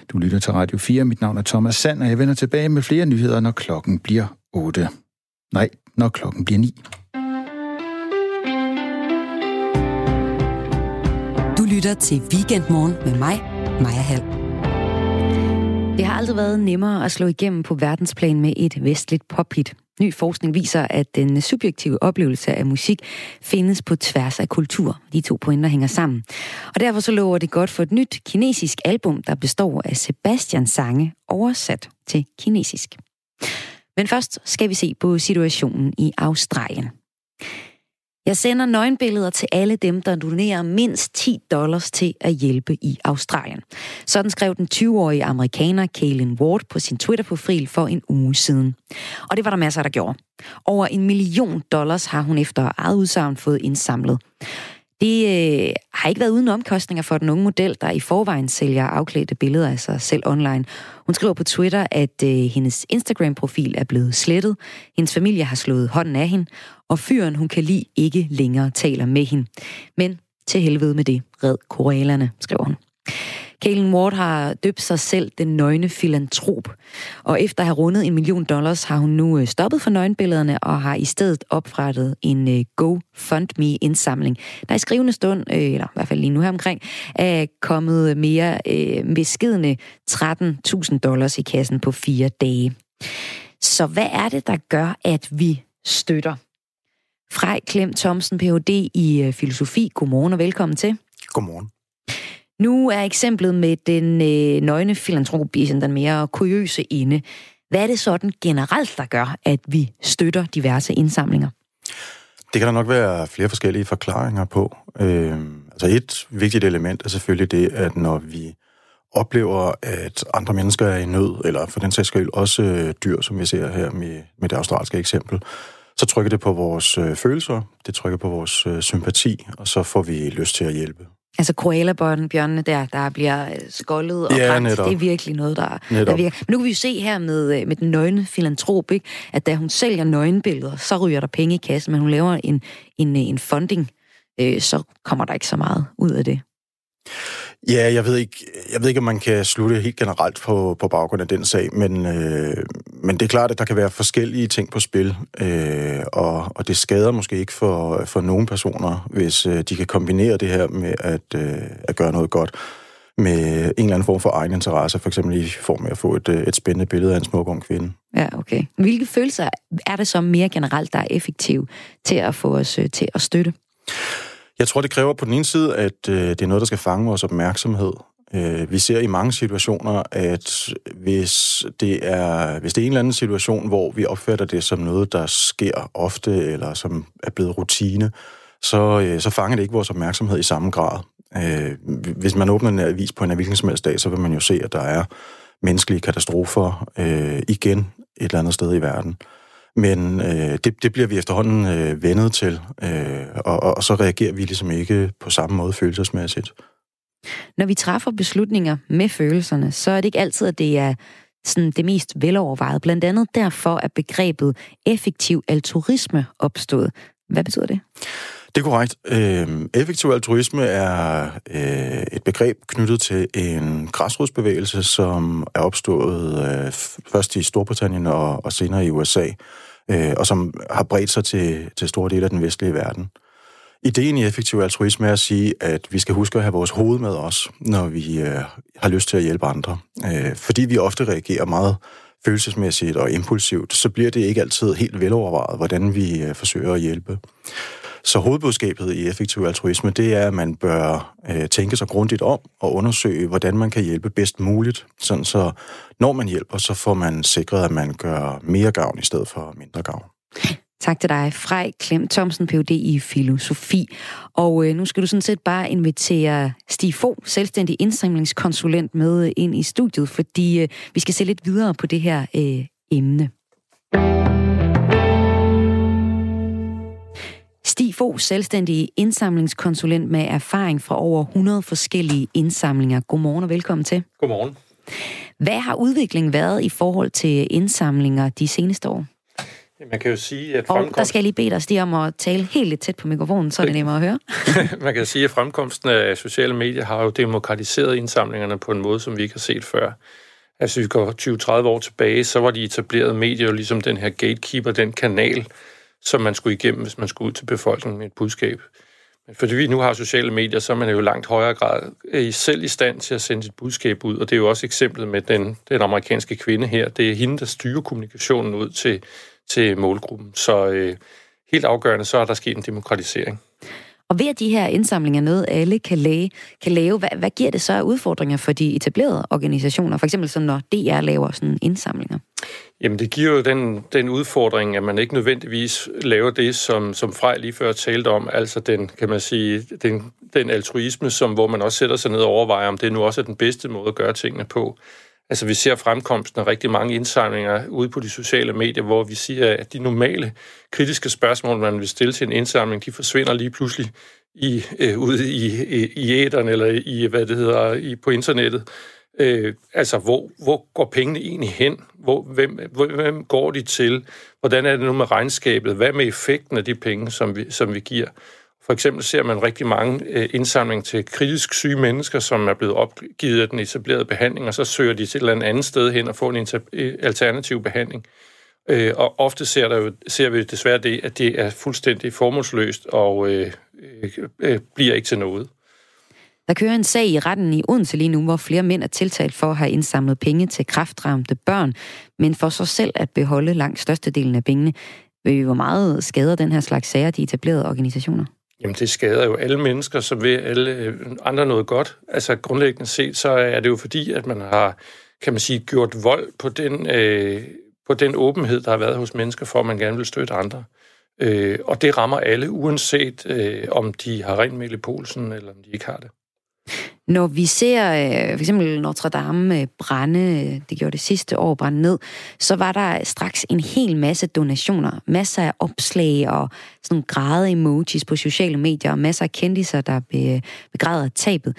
Du lytter til Radio 4. Mit navn er Thomas Sand, og jeg vender tilbage med flere nyheder, når klokken bliver 8. Nej, når klokken bliver 9. lytter til Weekendmorgen med mig, Maja Hall. Det har aldrig været nemmere at slå igennem på verdensplan med et vestligt pophit. Ny forskning viser, at den subjektive oplevelse af musik findes på tværs af kultur. De to pointer hænger sammen. Og derfor så lover det godt for et nyt kinesisk album, der består af Sebastians sange oversat til kinesisk. Men først skal vi se på situationen i Australien. Jeg sender nøgenbilleder til alle dem, der donerer mindst 10 dollars til at hjælpe i Australien. Sådan skrev den 20-årige amerikaner Kaylin Ward på sin Twitter-profil for en uge siden. Og det var der masser, der gjorde. Over en million dollars har hun efter eget udsagn fået indsamlet. Det øh, har ikke været uden omkostninger for den unge model, der i forvejen sælger afklædte billeder af sig selv online. Hun skriver på Twitter, at øh, hendes Instagram-profil er blevet slettet, hendes familie har slået hånden af hende, og fyren, hun kan lide, ikke længere taler med hende. Men til helvede med det, red koralerne, skriver hun. Kalen Ward har døbt sig selv den nøgne filantrop, og efter at have rundet en million dollars har hun nu øh, stoppet for nøgenbillederne og har i stedet oprettet en øh, GoFundMe-indsamling, der i skrivende stund, øh, eller i hvert fald lige nu her omkring, er kommet mere beskidende 13.000 dollars i kassen på fire dage. Så hvad er det, der gør, at vi støtter? Frej Klem Thomsen, Ph.D. i filosofi. Godmorgen og velkommen til. Godmorgen. Nu er eksemplet med den øh, nøgne filantrop i den mere kuriøse inde. Hvad er det sådan generelt, der gør, at vi støtter diverse indsamlinger? Det kan der nok være flere forskellige forklaringer på. Øh, altså et vigtigt element er selvfølgelig det, at når vi oplever, at andre mennesker er i nød, eller for den sags skyld også øh, dyr, som vi ser her med, med det australske eksempel, så trykker det på vores øh, følelser, det trykker på vores øh, sympati, og så får vi lyst til at hjælpe. Altså koalabjørnene der, der bliver øh, skoldet og ja, brændt, det er virkelig noget, der, der virker. Men nu kan vi jo se her med, øh, med den nøgne filantrop, ikke? at da hun sælger nøgenbilleder, så ryger der penge i kassen, men hun laver en, en, en funding, øh, så kommer der ikke så meget ud af det. Ja, jeg ved ikke, jeg ved ikke om man kan slutte helt generelt på, på baggrund af den sag, men, øh, men det er klart, at der kan være forskellige ting på spil, øh, og, og det skader måske ikke for, for nogle personer, hvis øh, de kan kombinere det her med at, øh, at gøre noget godt med en eller anden form for egen interesse, for eksempel i form af at få et, øh, et spændende billede af en smuk ung kvinde. Ja, okay. Hvilke følelser er det så mere generelt, der er effektive til at få os øh, til at støtte? Jeg tror, det kræver på den ene side, at øh, det er noget, der skal fange vores opmærksomhed. Øh, vi ser i mange situationer, at hvis det, er, hvis det er en eller anden situation, hvor vi opfatter det som noget, der sker ofte, eller som er blevet rutine, så, øh, så fanger det ikke vores opmærksomhed i samme grad. Øh, hvis man åbner en avis på en hvilken som helst dag, så vil man jo se, at der er menneskelige katastrofer øh, igen et eller andet sted i verden. Men øh, det, det bliver vi efterhånden øh, vendet til, øh, og, og, og så reagerer vi ligesom ikke på samme måde følelsesmæssigt. Når vi træffer beslutninger med følelserne, så er det ikke altid, at det er sådan det mest velovervejet. Blandt andet derfor er begrebet effektiv altruisme opstået. Hvad betyder det? Det er korrekt. Øh, effektiv altruisme er øh, et begreb knyttet til en græsrodsbevægelse, som er opstået øh, først i Storbritannien og, og senere i USA, øh, og som har bredt sig til, til store dele af den vestlige verden. Ideen i effektiv altruisme er at sige, at vi skal huske at have vores hoved med os, når vi øh, har lyst til at hjælpe andre. Øh, fordi vi ofte reagerer meget følelsesmæssigt og impulsivt, så bliver det ikke altid helt velovervejet, hvordan vi øh, forsøger at hjælpe. Så hovedbudskabet i effektiv altruisme, det er, at man bør øh, tænke sig grundigt om og undersøge, hvordan man kan hjælpe bedst muligt. Sådan så når man hjælper, så får man sikret, at man gør mere gavn i stedet for mindre gavn. Tak til dig, Frej Klem Thomsen, Ph.D. i filosofi. Og øh, nu skal du sådan set bare invitere Stig Fogh, selvstændig indsamlingskonsulent, med ind i studiet, fordi øh, vi skal se lidt videre på det her øh, emne. Stig Fogh, selvstændig indsamlingskonsulent med erfaring fra over 100 forskellige indsamlinger. Godmorgen og velkommen til. Godmorgen. Hvad har udviklingen været i forhold til indsamlinger de seneste år? Man kan jo sige, at fremkomst... Og der skal jeg lige bede dig, Stig, om at tale helt lidt tæt på mikrofonen, så er det nemmere at høre. *laughs* Man kan sige, at fremkomsten af sociale medier har jo demokratiseret indsamlingerne på en måde, som vi ikke har set før. Altså, vi går 20-30 år tilbage, så var de etablerede medier jo ligesom den her gatekeeper, den kanal, som man skulle igennem, hvis man skulle ud til befolkningen med et budskab. Men fordi vi nu har sociale medier, så er man jo langt højere grad selv i stand til at sende sit budskab ud, og det er jo også eksemplet med den, den amerikanske kvinde her. Det er hende, der styrer kommunikationen ud til, til målgruppen. Så øh, helt afgørende, så er der sket en demokratisering. Og ved at de her indsamlinger noget, alle kan lave, kan lave hvad, hvad giver det så af udfordringer for de etablerede organisationer? For eksempel som når DR laver sådan indsamlinger. Jamen det giver jo den, den udfordring, at man ikke nødvendigvis laver det, som, som Frej lige før talte om, altså den, kan man sige, den, den altruisme, som, hvor man også sætter sig ned og overvejer, om det nu også er den bedste måde at gøre tingene på. Altså vi ser fremkomsten af rigtig mange indsamlinger ude på de sociale medier, hvor vi siger, at de normale kritiske spørgsmål, man vil stille til en indsamling, de forsvinder lige pludselig i, øh, ude i, i, i æderen eller i, hvad det hedder, i, på internettet. Øh, altså, hvor, hvor går pengene egentlig hen? Hvor, hvem, hvem går de til? Hvordan er det nu med regnskabet? Hvad med effekten af de penge, som vi, som vi giver? For eksempel ser man rigtig mange øh, indsamling indsamlinger til kritisk syge mennesker, som er blevet opgivet af den etablerede behandling, og så søger de til et eller andet sted hen og får en øh, alternativ behandling. Øh, og ofte ser, der jo, ser vi desværre det, at det er fuldstændig formålsløst og øh, øh, bliver ikke til noget. Der kører en sag i retten i Odense lige nu, hvor flere mænd er tiltalt for at have indsamlet penge til kraftramte børn, men for sig selv at beholde langt størstedelen af pengene. Hvor meget skader den her slags sager de etablerede organisationer? Jamen, det skader jo alle mennesker, som vil alle øh, andre noget godt. Altså, grundlæggende set, så er det jo fordi, at man har, kan man sige, gjort vold på den, øh, på den åbenhed, der har været hos mennesker, for at man gerne vil støtte andre. Øh, og det rammer alle, uanset øh, om de har rent mel i polsen, eller om de ikke har det. Når vi ser øh, for eksempel Notre Dame øh, brænde, øh, det gjorde det sidste år, brænde ned, så var der straks en hel masse donationer, masser af opslag og sådan græde emojis på sociale medier, og masser af kendiser, der begræder tabet.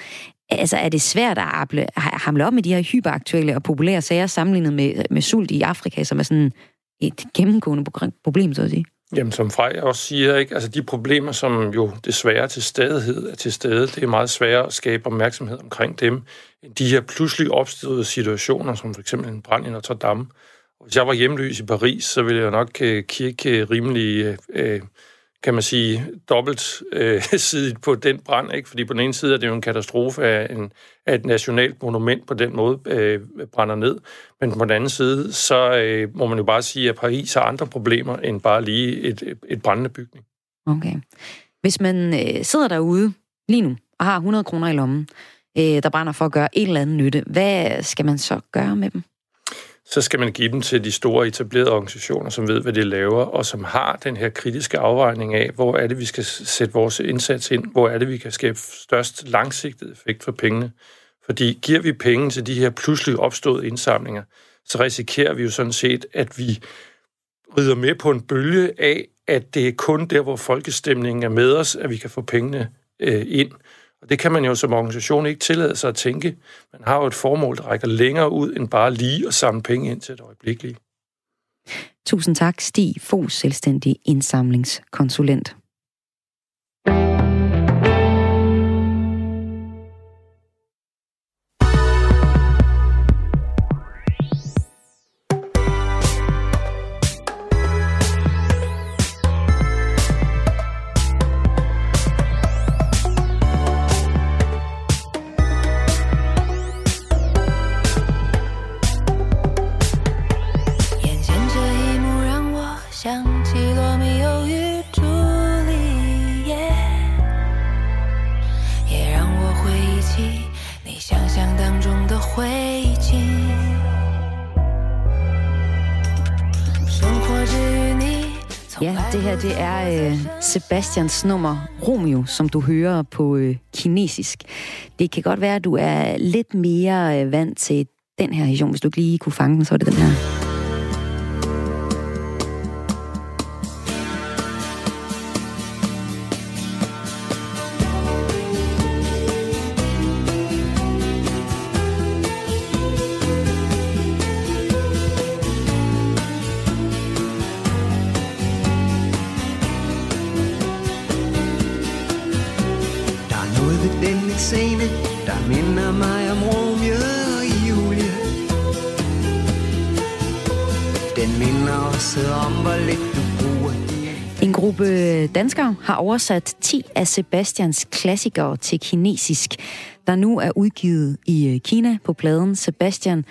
Altså, er det svært at hamle op med de her hyperaktuelle og populære sager sammenlignet med, med sult i Afrika, som er sådan et gennemgående problem, så at sige? Jamen, som Frej også siger, ikke? Altså, de problemer, som jo desværre til stadighed er til stede, det er meget sværere at skabe opmærksomhed omkring dem. end De her pludselig opståede situationer, som for eksempel en brand i Notre Dame. Hvis jeg var hjemløs i Paris, så ville jeg nok øh, kigge rimelig øh, øh kan man sige, dobbelt øh, *laughs* sidigt på den brand, ikke? fordi på den ene side er det jo en katastrofe, at, en, at et nationalt monument på den måde øh, brænder ned, men på den anden side, så øh, må man jo bare sige, at Paris har andre problemer end bare lige et, et brændende bygning. Okay. Hvis man øh, sidder derude lige nu og har 100 kroner i lommen, øh, der brænder for at gøre en eller anden nytte, hvad skal man så gøre med dem? Så skal man give dem til de store etablerede organisationer, som ved, hvad de laver, og som har den her kritiske afvejning af, hvor er det, vi skal sætte vores indsats ind, hvor er det, vi kan skabe størst langsigtet effekt for pengene. Fordi giver vi penge til de her pludselig opståede indsamlinger, så risikerer vi jo sådan set, at vi rider med på en bølge af, at det er kun der, hvor folkestemningen er med os, at vi kan få pengene øh, ind. Og det kan man jo som organisation ikke tillade sig at tænke. Man har jo et formål, der rækker længere ud end bare lige at samle penge ind til et øjeblikkeligt. Tusind tak, Stig Fos, selvstændig indsamlingskonsulent. Det er øh, Sebastians nummer Romeo, som du hører på øh, kinesisk. Det kan godt være, at du er lidt mere øh, vant til den her version. Hvis du ikke lige kunne fange den, så er det den her. Danskere har oversat 10 af Sebastians klassikere til kinesisk, der nu er udgivet i øh, Kina på pladen Sebastian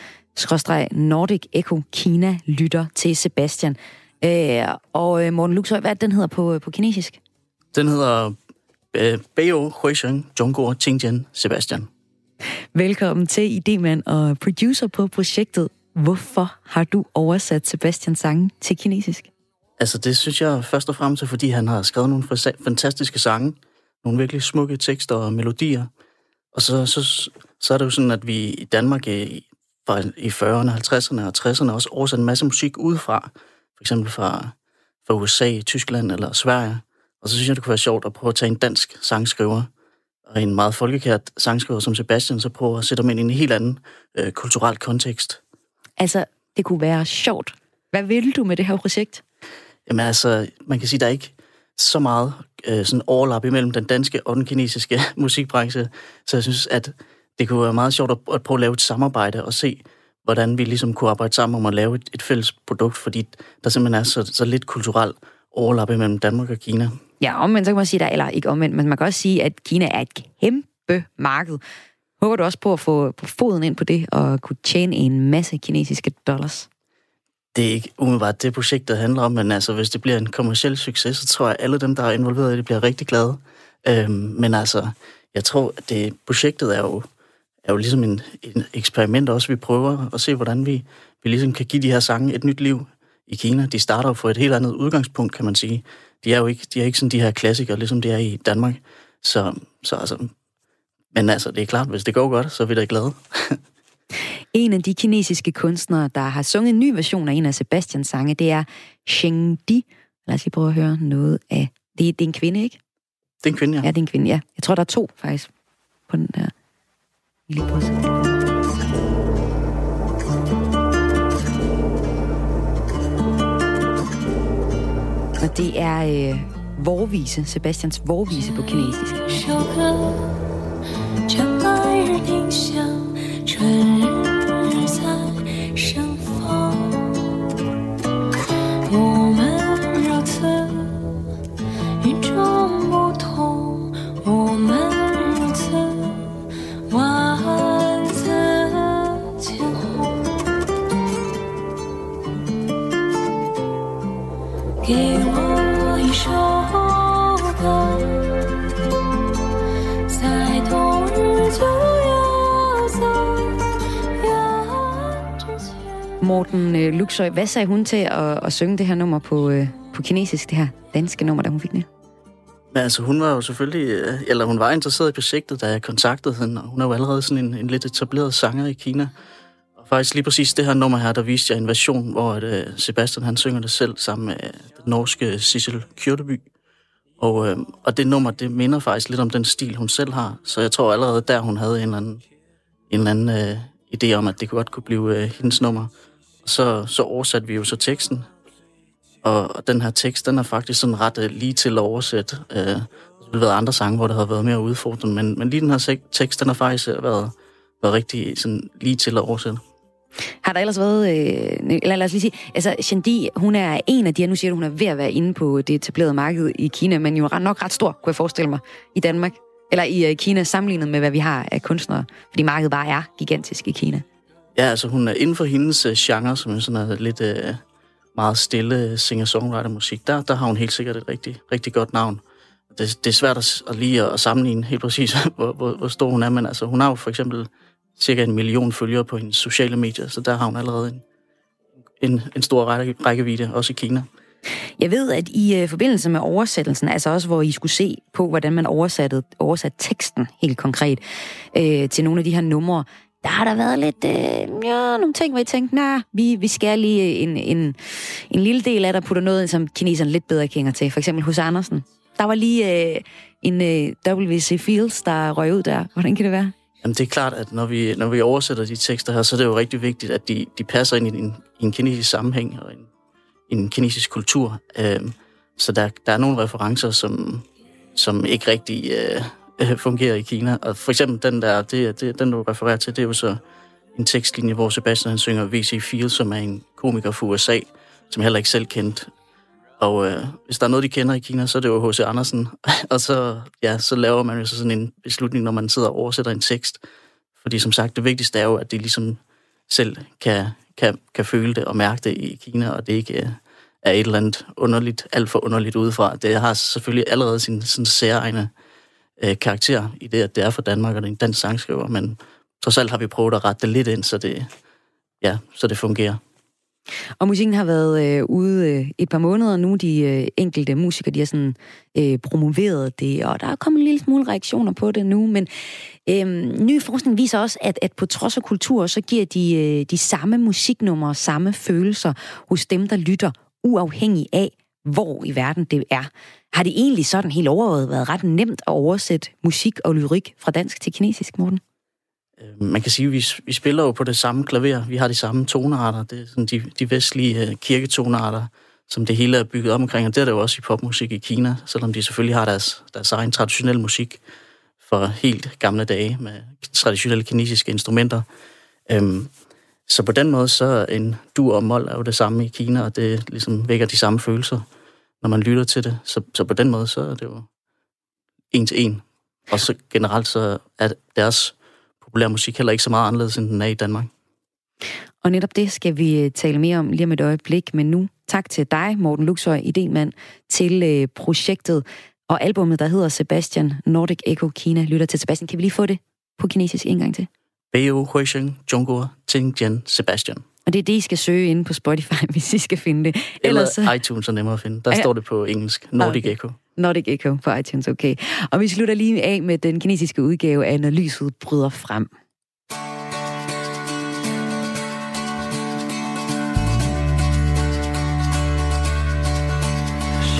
Nordic Echo Kina lytter til Sebastian. Øh, og øh, Morten Luxøj, hvad den hedder på, på kinesisk? Den hedder Beio Huisheng Zhongguo Qingjian Sebastian. Velkommen til idemand og producer på projektet. Hvorfor har du oversat Sebastians sange til kinesisk? Altså, det synes jeg først og fremmest er, fordi han har skrevet nogle fantastiske sange, nogle virkelig smukke tekster og melodier. Og så, så, så er det jo sådan, at vi i Danmark i, i 40'erne, 50'erne og 60'erne også oversat en masse musik udefra. For eksempel fra, fra USA, Tyskland eller Sverige. Og så synes jeg, det kunne være sjovt at prøve at tage en dansk sangskriver og en meget folkekært sangskriver som Sebastian, så prøve at sætte dem ind i en helt anden øh, kulturel kontekst. Altså, det kunne være sjovt. Hvad vil du med det her projekt? Jamen altså, man kan sige, der er ikke så meget øh, sådan overlap imellem den danske og den kinesiske *laughs* musikbranche, så jeg synes, at det kunne være meget sjovt at, at prøve at lave et samarbejde og se, hvordan vi ligesom kunne arbejde sammen om at lave et, et fælles produkt, fordi der simpelthen er så, så lidt kulturel overlap imellem Danmark og Kina. Ja, omvendt så kan man sige, der, eller ikke omvendt, men man kan også sige, at Kina er et kæmpe marked. Håber du også på at få på foden ind på det og kunne tjene en masse kinesiske dollars? Det er ikke umiddelbart det projekt, der handler om, men altså, hvis det bliver en kommersiel succes, så tror jeg, at alle dem, der er involveret i det, bliver rigtig glade. Øhm, men altså, jeg tror, at det, projektet er jo, er jo ligesom en, en eksperiment også. Vi prøver at se, hvordan vi, vi ligesom kan give de her sange et nyt liv i Kina. De starter jo fra et helt andet udgangspunkt, kan man sige. De er jo ikke, de er ikke sådan de her klassikere, ligesom det er i Danmark. Så, så altså, men altså, det er klart, hvis det går godt, så er vi da glade. *laughs* En af de kinesiske kunstnere, der har sunget en ny version af en af Sebastians sange, det er Sheng Di. Lad os lige prøve at høre noget af... Det, det er en kvinde, ikke? Det er en kvinde, ja. Ja, det er en kvinde, ja. Jeg tror, der er to, faktisk, på den der. Lige prøve Og det er øh, vorvise, Sebastians vorvise på kinesisk. 春 Jesus. Morten øh, Luxøj, hvad sagde hun til at, at synge det her nummer på, øh, på kinesisk, det her danske nummer, da hun fik det? Men altså, hun var jo selvfølgelig, øh, eller hun var interesseret i projektet, da jeg kontaktede hende, og hun er jo allerede sådan en, en lidt etableret sanger i Kina. Og faktisk lige præcis det her nummer her, der viste jeg en version, hvor at, øh, Sebastian han synger det selv sammen med øh, den norske Sissel Kjørteby. Og, øh, og det nummer, det minder faktisk lidt om den stil, hun selv har. Så jeg tror allerede der, hun havde en eller anden, en eller anden øh, idé om, at det godt kunne blive øh, hendes nummer så, så oversatte vi jo så teksten. Og den her tekst, den er faktisk sådan ret øh, lige til at oversætte. Øh, der har været andre sange, hvor der har været mere udfordrende, men, men lige den her tekst, den har faktisk øh, været, været rigtig sådan lige til at oversætte. Har der ellers været, øh, eller lad os lige sige, altså Shandi, hun er en af de her, nu siger du, hun er ved at være inde på det etablerede marked i Kina, men jo ret, nok ret stor, kunne jeg forestille mig, i Danmark, eller i øh, Kina sammenlignet med, hvad vi har af kunstnere, fordi markedet bare er gigantisk i Kina. Ja, altså hun er inden for hendes øh, genre, som er sådan uh, lidt øh, meget stille singer-songwriter-musik, der, der har hun helt sikkert et rigtig, rigtig godt navn. Det, det er svært at, at lige at sammenligne helt præcis, *laughs* hvor, hvor, hvor stor hun er, men altså, hun har jo for eksempel cirka en million følgere på hendes sociale medier, så der har hun allerede en, en, en stor række, rækkevidde, også i Kina. Jeg ved, at i uh, forbindelse med oversættelsen, altså også hvor I skulle se på, hvordan man oversatte, oversatte teksten helt konkret øh, til nogle af de her numre, der har der været lidt, øh, ja, nogle ting, hvor I tænkte, nej, vi, vi skal lige en, en, en lille del af der putter noget, ind, som kineserne lidt bedre kender til. For eksempel hos Andersen. Der var lige øh, en øh, W.C. Fields, der røg ud der. Hvordan kan det være? Jamen, det er klart, at når vi, når vi oversætter de tekster her, så er det jo rigtig vigtigt, at de, de passer ind i en, i en kinesisk sammenhæng og en, en kinesisk kultur. Øh, så der, der er nogle referencer, som, som ikke rigtig øh, øh, fungerer i Kina. Og for eksempel den der, det, det, den du refererer til, det er jo så en tekstlinje, hvor Sebastian han synger V.C. Field, som er en komiker fra USA, som jeg heller ikke selv kendte. Og øh, hvis der er noget, de kender i Kina, så er det jo H.C. Andersen. *laughs* og så, ja, så laver man jo så sådan en beslutning, når man sidder og oversætter en tekst. Fordi som sagt, det vigtigste er jo, at de ligesom selv kan, kan, kan føle det og mærke det i Kina, og det ikke øh, er et eller andet underligt, alt for underligt udefra. Det har selvfølgelig allerede sin sin særegne øh, Øh, karakter i det, at det er for Danmark, og det er en dansk sangskriver, men trods alt har vi prøvet at rette det lidt ind, så det, ja, så det fungerer. Og musikken har været øh, ude øh, et par måneder nu. De øh, enkelte musikere, de har sådan øh, promoveret det, og der er kommet en lille smule reaktioner på det nu. Men øh, ny forskning viser også, at, at på trods af kultur, så giver de, øh, de samme musiknumre samme følelser hos dem, der lytter, uafhængig af, hvor i verden det er. Har det egentlig sådan helt overordnet været ret nemt at oversætte musik og lyrik fra dansk til kinesisk, Morten? Øh, man kan sige, at vi, vi spiller jo på det samme klaver. Vi har de samme tonearter. Det er sådan de, de vestlige kirketonarter, kirketonearter, som det hele er bygget op omkring. Og det er det jo også i popmusik i Kina, selvom de selvfølgelig har deres, deres egen traditionelle musik for helt gamle dage med traditionelle kinesiske instrumenter. Øhm, så på den måde, så en dur og mol er jo det samme i Kina, og det ligesom vækker de samme følelser, når man lytter til det. Så, så på den måde, så er det jo en til en. Og så generelt, så er deres populær musik heller ikke så meget anderledes, end den er i Danmark. Og netop det skal vi øh, tale mere om lige om et øjeblik, men nu tak til dig, Morten Luxøj, idémand, til øh, projektet og albummet, der hedder Sebastian Nordic Echo Kina. Lytter til Sebastian. Kan vi lige få det på kinesisk en gang til? Beo Huisheng Zhongguo Tingjian Sebastian. Og det er det, I skal søge inde på Spotify, *laughs* hvis I skal finde det. Eller så... iTunes er nemmere at finde. Der ja. står det på engelsk. Nordic okay. Echo. Nordic Echo på iTunes, okay. Og vi slutter lige af med den kinesiske udgave af Når lyset bryder frem.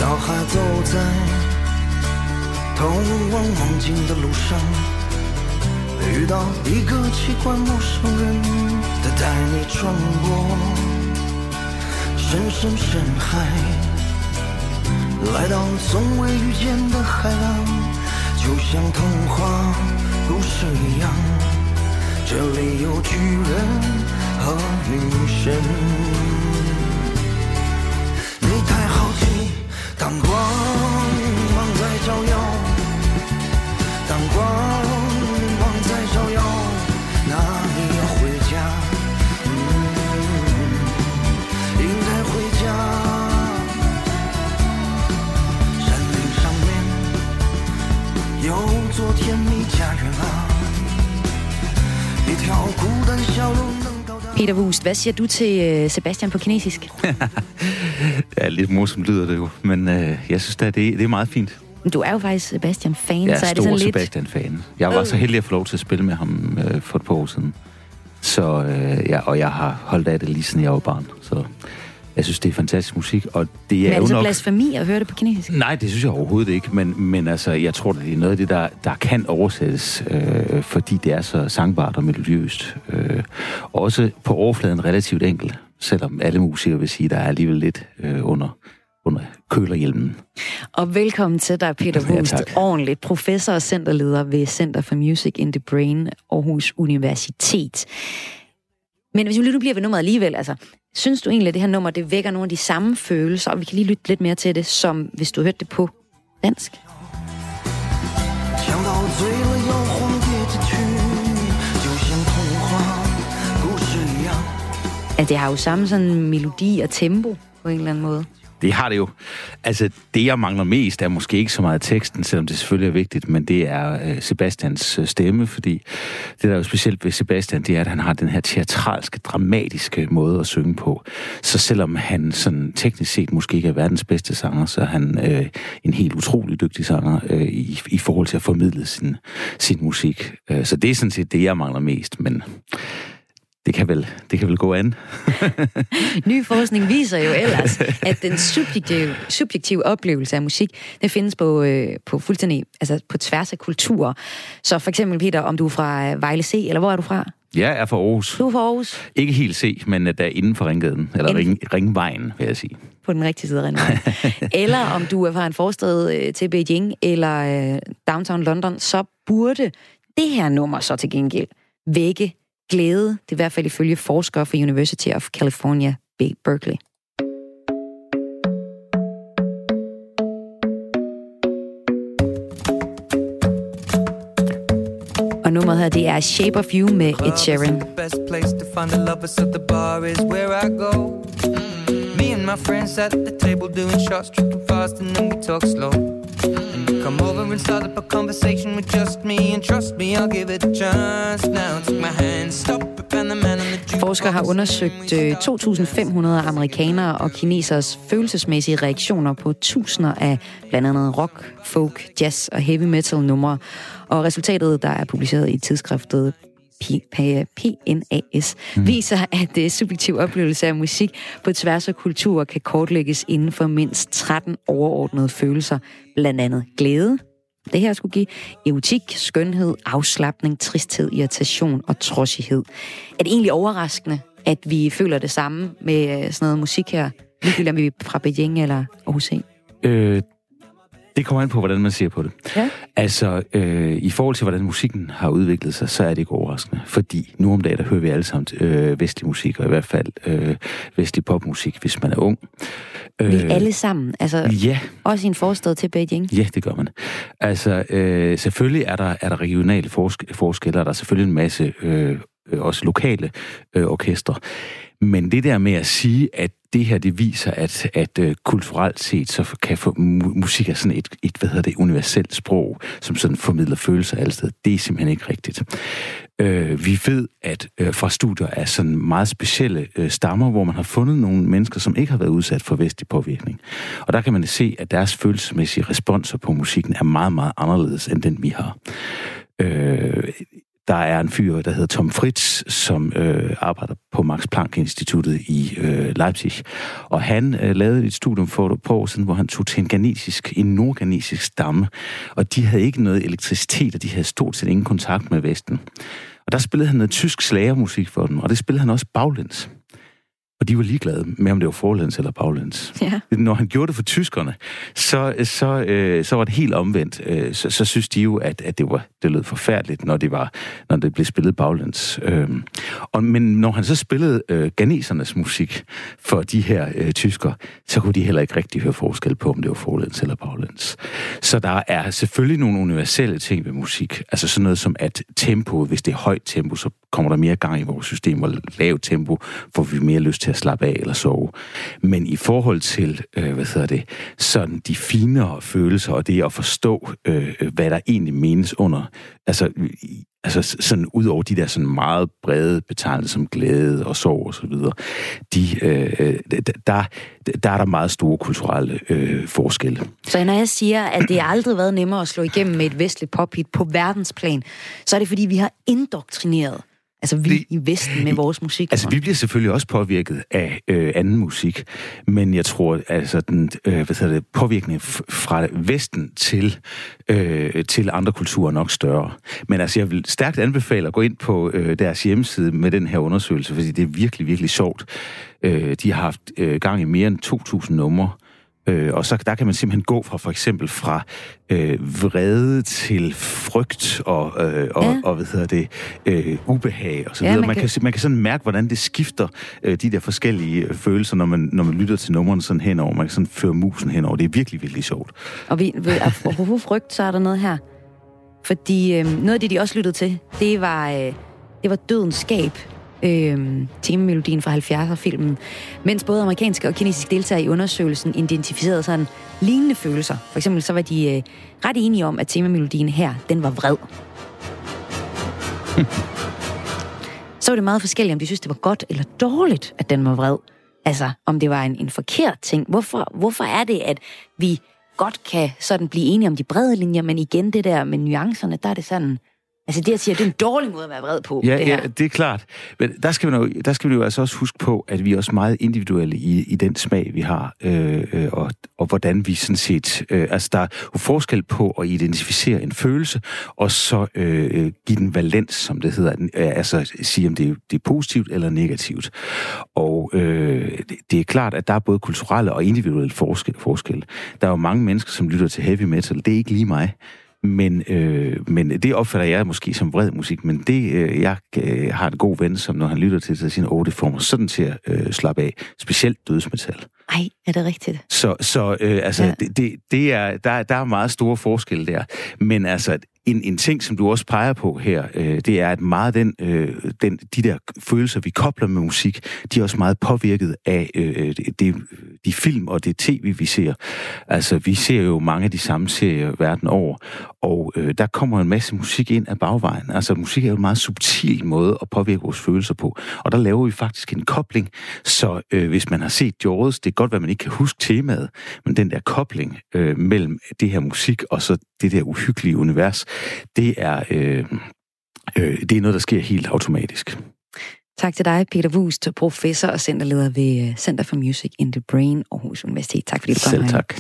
小孩走在通往梦境的路上， 遇到一个奇怪陌生人，他带你穿过深深深海。来到从未遇见的海洋，就像童话故事一样。这里有巨人和女神。Peter Wust, hvad siger du til øh, Sebastian på kinesisk? *laughs* ja, lidt morsomt lyder det jo, men øh, jeg synes at det, det er meget fint. Du er jo faktisk Sebastian-fan, så er det sådan lidt... Sebastian-fan. Jeg var så heldig at få lov til at spille med ham øh, for et par år siden. Så, øh, ja, og jeg har holdt af det lige siden jeg var barn. Så jeg synes, det er fantastisk musik, og det er, men er det så nok... blasfemi at høre det på kinesisk? Nej, det synes jeg overhovedet ikke, men, men altså, jeg tror, det er noget af det, der, der kan oversættes, øh, fordi det er så sangbart og melodiøst. Øh, også på overfladen relativt enkelt, selvom alle musikere vil sige, der er alligevel lidt øh, under under kølerhjelmen. Og velkommen til dig, Peter Wust, *laughs* ja, ordentligt professor og centerleder ved Center for Music in the Brain, Aarhus Universitet. Men hvis vi lige nu bliver ved nummeret alligevel, altså, synes du egentlig, at det her nummer, det vækker nogle af de samme følelser, og vi kan lige lytte lidt mere til det, som hvis du hørte det på dansk? Ja, det har jo samme sådan melodi og tempo på en eller anden måde. Det har det jo. Altså, det jeg mangler mest er måske ikke så meget teksten, selvom det selvfølgelig er vigtigt, men det er øh, Sebastians øh, stemme, fordi det der er jo specielt ved Sebastian, det er, at han har den her teatralske, dramatiske måde at synge på. Så selvom han sådan teknisk set måske ikke er verdens bedste sanger, så er han øh, en helt utrolig dygtig sanger øh, i, i forhold til at formidle sin, sin musik. Øh, så det er sådan set det, jeg mangler mest, men det kan vel, det kan vel gå an. *laughs* Ny forskning viser jo ellers, at den subjektive, subjektive oplevelse af musik, det findes på, øh, på fuldstændig, altså på tværs af kulturer. Så for eksempel, Peter, om du er fra Vejle C, eller hvor er du fra? Jeg er fra Aarhus. Du er fra Aarhus? Ikke helt se, men der er inden for Ringgaden, eller Inden- ring, Ringvejen, vil jeg sige. På den rigtige side af Ringvejen. *laughs* eller om du er fra en forstad øh, til Beijing eller øh, downtown London, så burde det her nummer så til gengæld vække glæde. Det er i hvert fald ifølge forskere fra University of California, Be- Berkeley. Og nummeret her, det er Shape of You med Ed Sheeran. best place to find the lovers, so the bar is where I go. Me and my friends at the table doing shots, tripping fast, and then we talk slow. Come over and start up a conversation with just me, and trust me, I'll give it a chance. Now take my hand, stop it, and the man on the Forskere har undersøgt øh, 2.500 amerikanere og kinesers følelsesmæssige reaktioner på tusinder af blandt andet rock, folk, jazz og heavy metal numre. Og resultatet, der er publiceret i tidsskriftet PNAS, mm. viser, at det subjektiv oplevelse af musik på tværs af kulturer kan kortlægges inden for mindst 13 overordnede følelser, blandt andet glæde, det her skulle give erotik, skønhed, afslappning, tristhed, irritation og trodsighed. Er det egentlig overraskende, at vi føler det samme med øh, sådan noget musik her, ligegyldigt om vi er fra Beijing eller Aarhus C? Øh, det kommer an på, hvordan man ser på det. Ja. Altså, øh, i forhold til, hvordan musikken har udviklet sig, så er det ikke overraskende. Fordi nu om dagen, der hører vi alle sammen øh, vestlig musik, og i hvert fald øh, vestlig popmusik, hvis man er ung. Vi alle sammen, altså Ja, også i en forstad til Beijing. Ja, det gør man. Altså, øh, selvfølgelig er der, er der regionale forsk- forskelle, og der er selvfølgelig en masse øh, øh, også lokale øh, orkestre. Men det der med at sige, at det her, det viser, at, at øh, kulturelt set, så kan for, mu- musik er sådan et, et, hvad hedder det, universelt sprog, som sådan formidler følelser alle steder. Det er simpelthen ikke rigtigt. Øh, vi ved, at øh, fra studier af sådan meget specielle øh, stammer, hvor man har fundet nogle mennesker, som ikke har været udsat for vestlig påvirkning. Og der kan man se, at deres følelsesmæssige responser på musikken er meget, meget anderledes end den, vi har. Øh, der er en fyr, der hedder Tom Fritz, som øh, arbejder på Max Planck-instituttet i øh, Leipzig. Og han øh, lavede et studium for et par år siden, hvor han tog til en ganesisk, en nordganesisk stamme. Og de havde ikke noget elektricitet, og de havde stort set ingen kontakt med Vesten. Og der spillede han noget tysk slagermusik for dem, og det spillede han også baglæns. Og de var ligeglade med, om det var forlæns eller baglæns. Ja. Når han gjorde det for tyskerne, så, så, øh, så var det helt omvendt. Øh, så, så synes de jo, at, at det, var, det lød forfærdeligt, når det, var, når det blev spillet baglæns. Øh, og, men når han så spillede øh, ganesernes musik for de her øh, tyskere, så kunne de heller ikke rigtig høre forskel på, om det var forlæns eller baglæns. Så der er selvfølgelig nogle universelle ting ved musik. Altså sådan noget som, at tempoet, hvis det er højt tempo, så kommer der mere gang i vores system, og lavt tempo får vi mere lyst til at slappe af eller sove. Men i forhold til, øh, hvad hedder det, sådan de finere følelser, og det at forstå, øh, hvad der egentlig menes under, altså, altså sådan ud over de der sådan meget brede betegnelser som glæde og sorg og så videre, de, øh, øh der, der, er der meget store kulturelle øh, forskelle. Så når jeg siger, at det har aldrig været nemmere at slå igennem med et vestligt pophit på verdensplan, så er det fordi, vi har indoktrineret, altså vi det, i Vesten med vores musik. Altså, vi bliver selvfølgelig også påvirket af øh, anden musik, men jeg tror, altså, den øh, hvad hedder det, påvirkning fra Vesten til, øh, til andre kulturer er nok større. Men altså, jeg vil stærkt anbefale at gå ind på øh, deres hjemmeside med den her undersøgelse, fordi det er virkelig, virkelig sjovt. Øh, de har haft øh, gang i mere end 2.000 numre, Øh, og så der kan man simpelthen gå fra for eksempel fra øh, vrede til frygt og, øh, og, Ja. ja. og hvad hedder det, øh, ubehag og så Ja, videre. man man, kan- kan, man kan sådan mærke, hvordan det skifter øh, de der forskellige øh, følelser, når man, når man lytter til numrene sådan henover. Man kan sådan føre musen henover. Det er virkelig, virkelig sjovt. Og vi, vi, apropos frygt, så er der noget her. Fordi øh, noget af det, de også lyttede til, det var, øh, det var Dødens Skab, øh, temamelodien fra 70'er-filmen. Mens både amerikanske og kinesiske deltagere i undersøgelsen identificerede sådan lignende følelser. For eksempel så var de øh, ret enige om, at temamelodien her, den var vred. *laughs* så var det meget forskelligt, om de synes, det var godt eller dårligt, at den var vred. Altså, om det var en, en forkert ting. Hvorfor, hvorfor er det, at vi godt kan sådan blive enige om de brede linjer, men igen det der med nuancerne, der er det sådan, Altså det, jeg siger, det er en dårlig måde at være vred på. Ja, det ja, det er klart. Men der skal, vi jo, der skal vi jo altså også huske på, at vi er også meget individuelle i, i den smag, vi har, øh, øh, og, og hvordan vi sådan set... Øh, altså, der er jo forskel på at identificere en følelse, og så øh, give den valens, som det hedder. Øh, altså sige, om det, det er positivt eller negativt. Og øh, det, det er klart, at der er både kulturelle og individuelle forskel, forskel. Der er jo mange mennesker, som lytter til heavy metal. Det er ikke lige mig. Men, øh, men det opfatter jeg måske som vred musik, men det, øh, jeg øh, har en god ven, som når han lytter til, til sin otte former sådan til at øh, slappe af. Specielt dødsmetal. Ej, er det rigtigt? Så, så øh, altså, ja. det, det, det er, der, der er meget store forskelle der. Men altså, en, en ting, som du også peger på her, øh, det er, at meget den, øh, den, de der følelser, vi kobler med musik, de er også meget påvirket af øh, øh det, de film og det tv, vi ser. Altså, vi ser jo mange af de samme serier verden over, og øh, der kommer en masse musik ind af bagvejen. Altså, musik er jo en meget subtil måde at påvirke vores følelser på, og der laver vi faktisk en kobling, så øh, hvis man har set Jaws, det er godt, at man ikke kan huske temaet, men den der kobling øh, mellem det her musik og så det der uhyggelige univers, det er, øh, øh, det er noget, der sker helt automatisk. Tak til dig, Peter Wust, professor og centerleder ved øh, Center for Music in the Brain Aarhus Universitet. Tak fordi du kom Selv tak.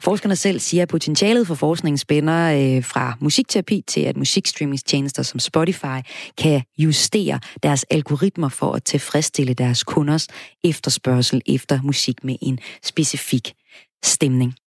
Forskerne selv siger, at potentialet for forskningen spænder øh, fra musikterapi til, at musikstreamingstjenester som Spotify kan justere deres algoritmer for at tilfredsstille deres kunders efterspørgsel efter musik med en specifik stemning.